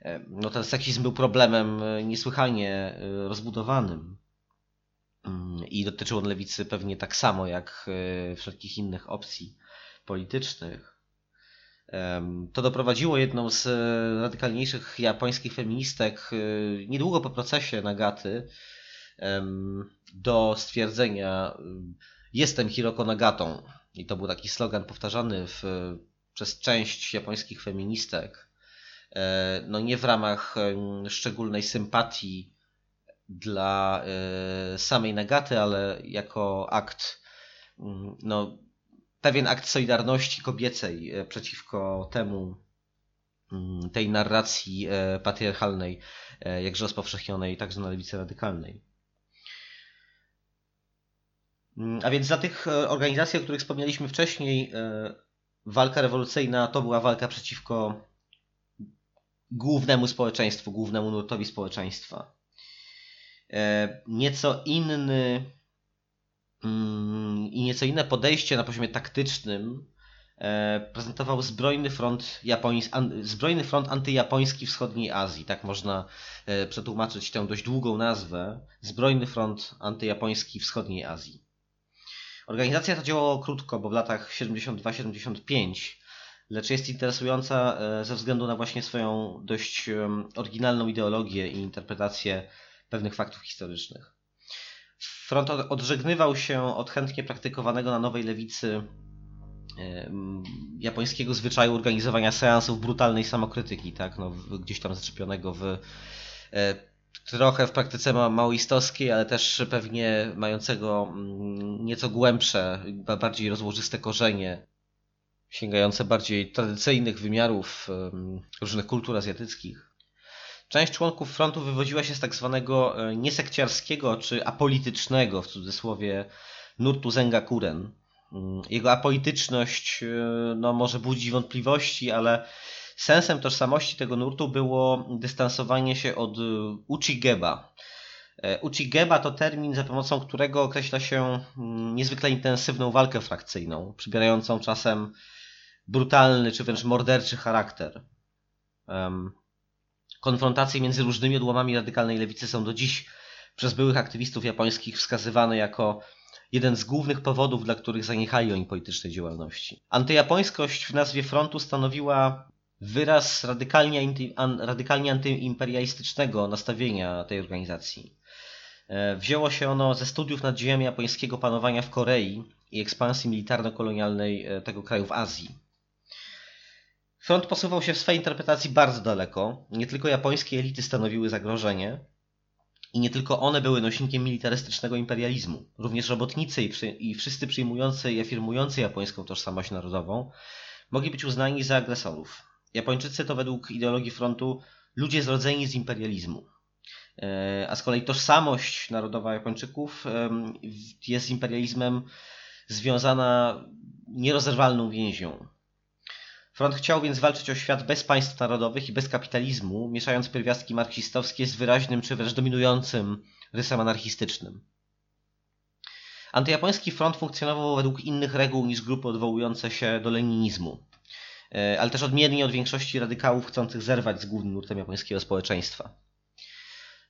e, no ten seksizm był problemem niesłychanie rozbudowanym. Mm, I dotyczył on lewicy pewnie tak samo jak wszelkich innych opcji politycznych. To doprowadziło jedną z radykalniejszych japońskich feministek niedługo po procesie Nagaty do stwierdzenia jestem Hiroko Nagatą. I to był taki slogan powtarzany w, przez część japońskich feministek. E, no nie w ramach szczególnej sympatii dla e, samej Nagaty, ale jako akt, no, pewien akt solidarności kobiecej e, przeciwko temu, tej narracji patriarchalnej, jakże rozpowszechnionej także na lewicy radykalnej. Mm, a więc za tych e, organizacji, o których wspomnieliśmy wcześniej, e, walka rewolucyjna to była walka przeciwko głównemu społeczeństwu, głównemu nurtowi społeczeństwa. E, nieco inny mm, i nieco inne podejście na poziomie taktycznym prezentował zbrojny front, Japońs zbrojny front antyjapoński wschodniej Azji. Tak można przetłumaczyć tę dość długą nazwę. Zbrojny front antyjapoński wschodniej Azji. Organizacja ta działała krótko, bo w latach 72-75, lecz jest interesująca e, ze względu na właśnie swoją dość oryginalną ideologię i interpretację pewnych faktów historycznych. Front odżegnywał się od chętnie praktykowanego na Nowej Lewicy japońskiego zwyczaju organizowania seansów brutalnej samokrytyki, tak? no, gdzieś tam zaczepionego w e, trochę w praktyce maoistowskiej, ale też pewnie mającego mm, nieco głębsze, bardziej rozłożyste korzenie, sięgające bardziej tradycyjnych wymiarów różnych kultur azjatyckich. Część członków frontu wywodziła się z tak zwanego e, niesekciarskiego czy apolitycznego, w cudzysłowie, nurtu Zengakuren. Mm, jego apolityczność e, no, może budzi wątpliwości, ale Sensem tożsamości tego nurtu było dystansowanie się od y, uchigeba. E, uchigeba to termin, za pomocą którego określa się mm, niezwykle intensywną walkę frakcyjną, przybierającą czasem brutalny czy wręcz morderczy charakter. Konfrontacje między różnymi odłamami radykalnej lewicy są do dziś przez byłych aktywistów japońskich wskazywane jako jeden z głównych powodów, dla których zaniechali oni politycznej działalności. Antyjapońskość w nazwie frontu stanowiła wyraz radykalnie, anty, an, radykalnie antyimperialistycznego nastawienia tej organizacji. E, wzięło się ono ze studiów nad dziejami japońskiego panowania w Korei i ekspansji militarno-kolonialnej e, tego kraju w Azji. Front posuwał się w swojej interpretacji bardzo daleko. Nie tylko japońskie elity stanowiły zagrożenie i nie tylko one były nośnikiem militarystycznego imperializmu. Również robotnicy i, przy, i wszyscy przyjmujący i afirmujący japońską tożsamość narodową mogli być uznani za agresorów. Japończycy to według ideologii frontu ludzie zrodzeni z imperializmu. E, a z kolei tożsamość narodowa Japończyków jest z imperializmem związana nierozerwalną więzią. Front chciał więc walczyć o świat bez państw narodowych i bez kapitalizmu, mieszając pierwiastki marksistowskie z wyraźnym czy wręcz dominującym rysem anarchistycznym. Antyjapoński front funkcjonował według innych reguł niż grupy odwołujące się do leninizmu. E, ale też odmiernie od większości radykałów chcących zerwać z głównym nurtem japońskiego społeczeństwa.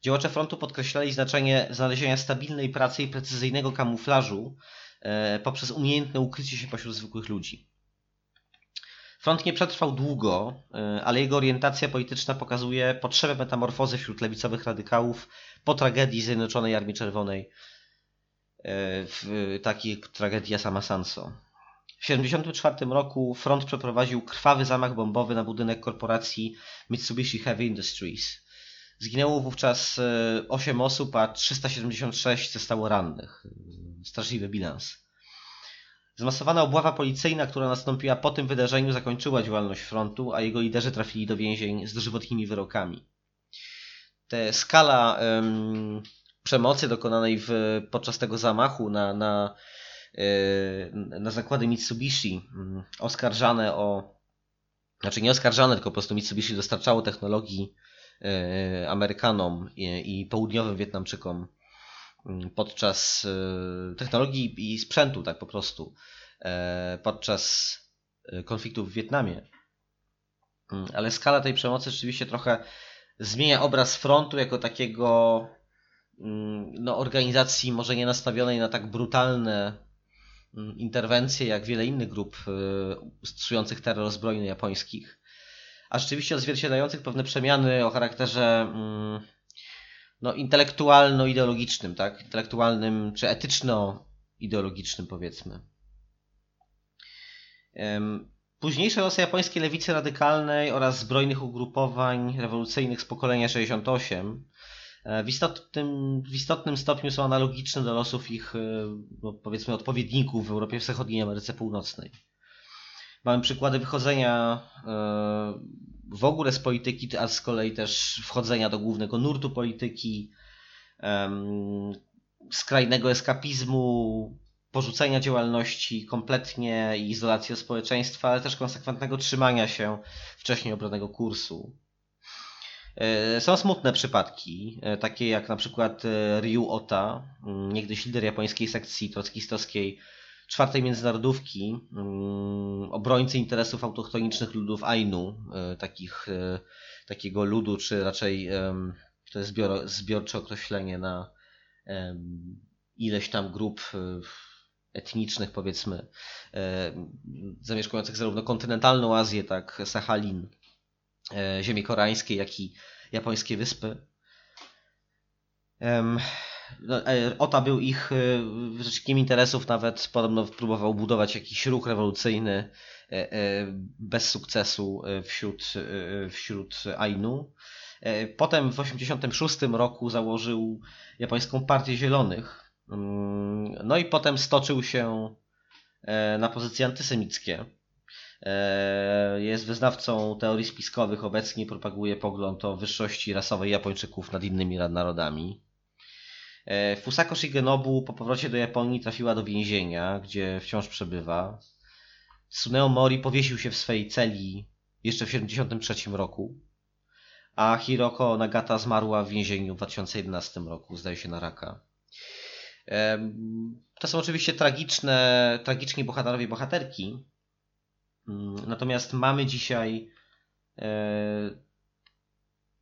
Działacze frontu podkreślali znaczenie znalezienia stabilnej pracy i precyzyjnego kamuflażu e, poprzez umiejętne ukrycie się pośród zwykłych ludzi. Front nie przetrwał długo, e, ale jego orientacja polityczna pokazuje potrzebę metamorfozy wśród lewicowych radykałów po tragedii Zjednoczonej Armii Czerwonej, w takiej tragedii Asama Sanso. W 1974 roku front przeprowadził krwawy zamach bombowy na budynek korporacji Mitsubishi Heavy Industries. Zginęło wówczas 8 e, osób, a 376 zostało rannych. Straszliwy bilans. Zmasowana obława policyjna, która nastąpiła po tym wydarzeniu, zakończyła działalność frontu, a jego liderzy trafili do więzień z dożywotnimi wyrokami. Te skala um, przemocy dokonanej w, podczas tego zamachu na, na, yy, na zakłady Mitsubishi, um, oskarżane o, znaczy nie oskarżane, tylko po prostu Mitsubishi dostarczało technologii yy, Amerykanom i, i południowym Wietnamczykom podczas e, technologii i sprzętu, tak po prostu, e, podczas e, konfliktu w Wietnamie. Mm, ale skala tej przemocy rzeczywiście trochę zmienia obraz frontu jako takiego mm, no, organizacji może nie nastawionej na tak brutalne interwencje jak wiele innych grup stosujących terror zbrojny japońskich, a rzeczywiście odzwierciedlających pewne przemiany o charakterze no, intelektualno-ideologicznym, tak? Intelektualnym czy etyczno-ideologicznym, powiedzmy. Późniejsze losy japońskiej lewicy radykalnej oraz zbrojnych ugrupowań rewolucyjnych z pokolenia 68 e, w istotnym, w istotnym stopniu są analogiczne do losów ich, e, no, powiedzmy, odpowiedników w Europie Wschodniej i Ameryce Północnej. Mamy przykłady wychodzenia e, w ogóle z polityki, a z kolei też wchodzenia do głównego nurtu polityki, skrajnego eskapizmu, porzucenia działalności kompletnie i izolacji od społeczeństwa, ale też konsekwentnego trzymania się wcześniej obranego kursu. E, są smutne przypadki, e, takie jak na przykład e, Ryu Ota, niegdyś lider japońskiej sekcji trockistowskiej czwartej międzynarodówki, mm, obrońcy interesów autochtonicznych ludów Ainu, e, takich, e, takiego ludu, czy raczej to jest zbior, zbiorcze określenie na ileś tam grup e, etnicznych, powiedzmy, zamieszkujących zarówno kontynentalną Azję, tak Sachalin, ziemi koreańskie, jak i japońskie wyspy. No, e, Ota był ich e, rzecznikiem interesów, nawet podobno próbował budować jakiś ruch rewolucyjny e, bez sukcesu wśród, wśród Ainu. Potem w 1986 roku założył japońską Partię Zielonych. Mm, no i potem stoczył się na pozycje antysemickie. Jest wyznawcą teorii spiskowych, obecnie propaguje pogląd o wyższości rasowej Japończyków nad innymi narodami. E, Fusako Shigenobu po powrocie do Japonii trafiła do więzienia, gdzie wciąż przebywa. Tsuneo Mori powiesił się w swej celi jeszcze w 1973 roku, a Hiroko Nagata zmarła w więzieniu w 2011 roku, zdaje się na raka. To są oczywiście tragiczne, tragiczni bohaterowie bohaterki, mm, natomiast mamy dzisiaj e,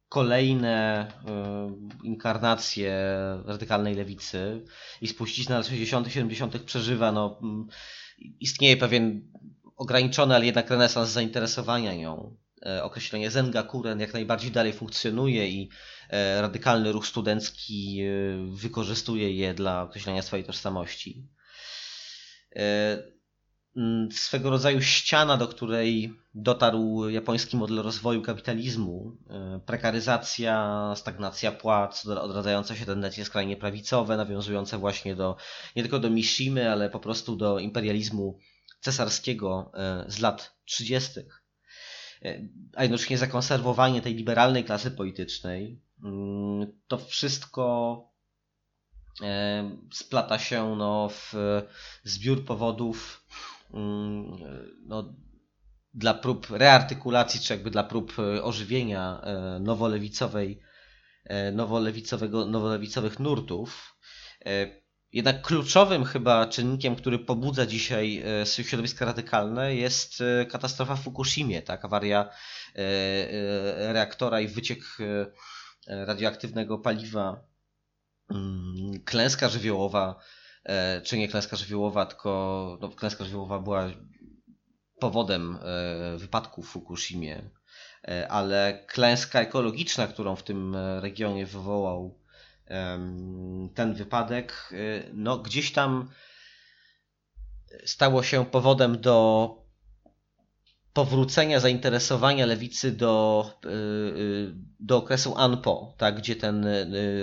kolejne y, inkarnacje radykalnej lewicy i spuścić na lat 60., 70. przeżywa, no, mm, istnieje pewien ograniczony, ale jednak renesans zainteresowania nią. E, określenie Zengakuren jak najbardziej dalej funkcjonuje i e, radykalny ruch studencki e, wykorzystuje je dla określenia swojej tożsamości. Mm, swego rodzaju ściana, do której dotarł japoński model rozwoju kapitalizmu, e, prekaryzacja, stagnacja płac, odradzające się tendencje skrajnie prawicowe, nawiązujące właśnie do nie tylko do Mishimy, ale po prostu do imperializmu cesarskiego e, z lat 30., e, a jednocześnie zakonserwowanie tej liberalnej klasy politycznej, mm, to wszystko splata się no, w zbiór powodów no, dla prób reartykulacji, czy jakby dla prób e, ożywienia e, nowolewicowej, e, nowolewicowego, nowolewicowych nurtów. Jednak kluczowym chyba czynnikiem, który pobudza dzisiaj środowiska radykalne jest katastrofa w Fukushimie, tak? awaria reaktora i wyciek radioaktywnego paliwa, mm, klęska żywiołowa czy nie klęska żywiołowa, tylko no, klęska żywiołowa była powodem e, wypadku w Fukushimie, e, ale klęska ekologiczna, którą w tym regionie wywołał ten wypadek, no gdzieś tam stało się powodem do powrócenia zainteresowania lewicy do, do okresu ANPO, tak, gdzie ten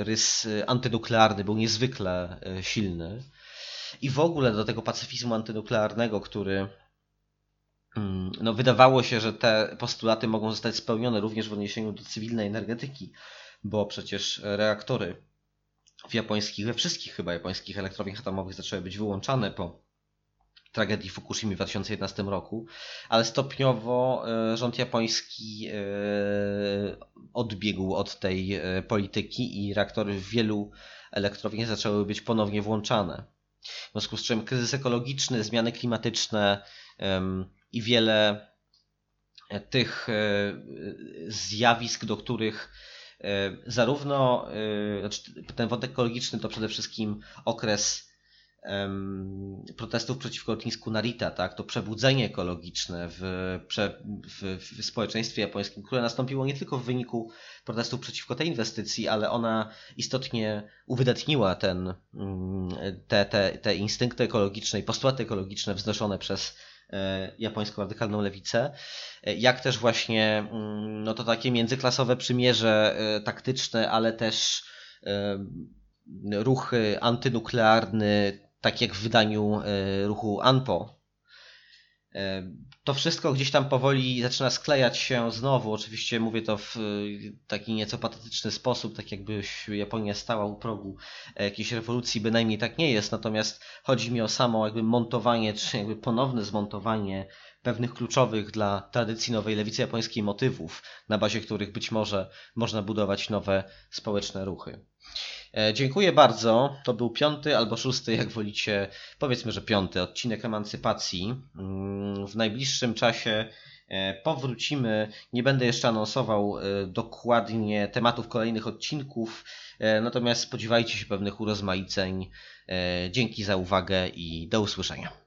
rys antynuklearny był niezwykle silny. I w ogóle do tego pacyfizmu antynuklearnego, który mm, no, wydawało się, że te postulaty mogą zostać spełnione również w odniesieniu do cywilnej energetyki, bo przecież reaktory w japońskich, we wszystkich chyba japońskich elektrowniach atomowych zaczęły być wyłączane po tragedii Fukushima w 2011 roku, ale stopniowo e, rząd japoński e, odbiegł od tej e, polityki i reaktory w wielu elektrowniach zaczęły być ponownie włączane. W związku z czym kryzys ekologiczny, zmiany klimatyczne i wiele tych zjawisk, do których zarówno znaczy ten wątek ekologiczny to przede wszystkim okres protestów przeciwko lotnisku Narita, tak, to przebudzenie ekologiczne w, w, w, społeczeństwie japońskim, które nastąpiło nie tylko w wyniku protestów przeciwko tej inwestycji, ale ona istotnie uwydatniła ten, mm, te, te, te instynkty ekologiczne i postulaty ekologiczne wznoszone przez e, japońską radykalną lewicę, e, jak też właśnie mm, no to takie międzyklasowe przymierze e, taktyczne, ale też ruch antynuklearny, tak jak w wydaniu e, ruchu ANPO. E, to wszystko gdzieś tam powoli zaczyna sklejać się znowu. Oczywiście mówię to w e, taki nieco patetyczny sposób, tak jakby Japonia stała u progu jakiejś rewolucji, bynajmniej tak nie jest. Natomiast chodzi mi o samo jakby montowanie, czy jakby ponowne zmontowanie pewnych kluczowych dla tradycji nowej lewicy japońskiej motywów, na bazie których być może można budować nowe społeczne ruchy. E, dziękuję bardzo. To był piąty albo szósty, jak wolicie, powiedzmy, że piąty odcinek emancypacji. Mm, w najbliższym czasie e, powrócimy. Nie będę jeszcze anonsował e, dokładnie tematów kolejnych odcinków, natomiast spodziewajcie się pewnych urozmaiceń. Dzięki za uwagę i do usłyszenia.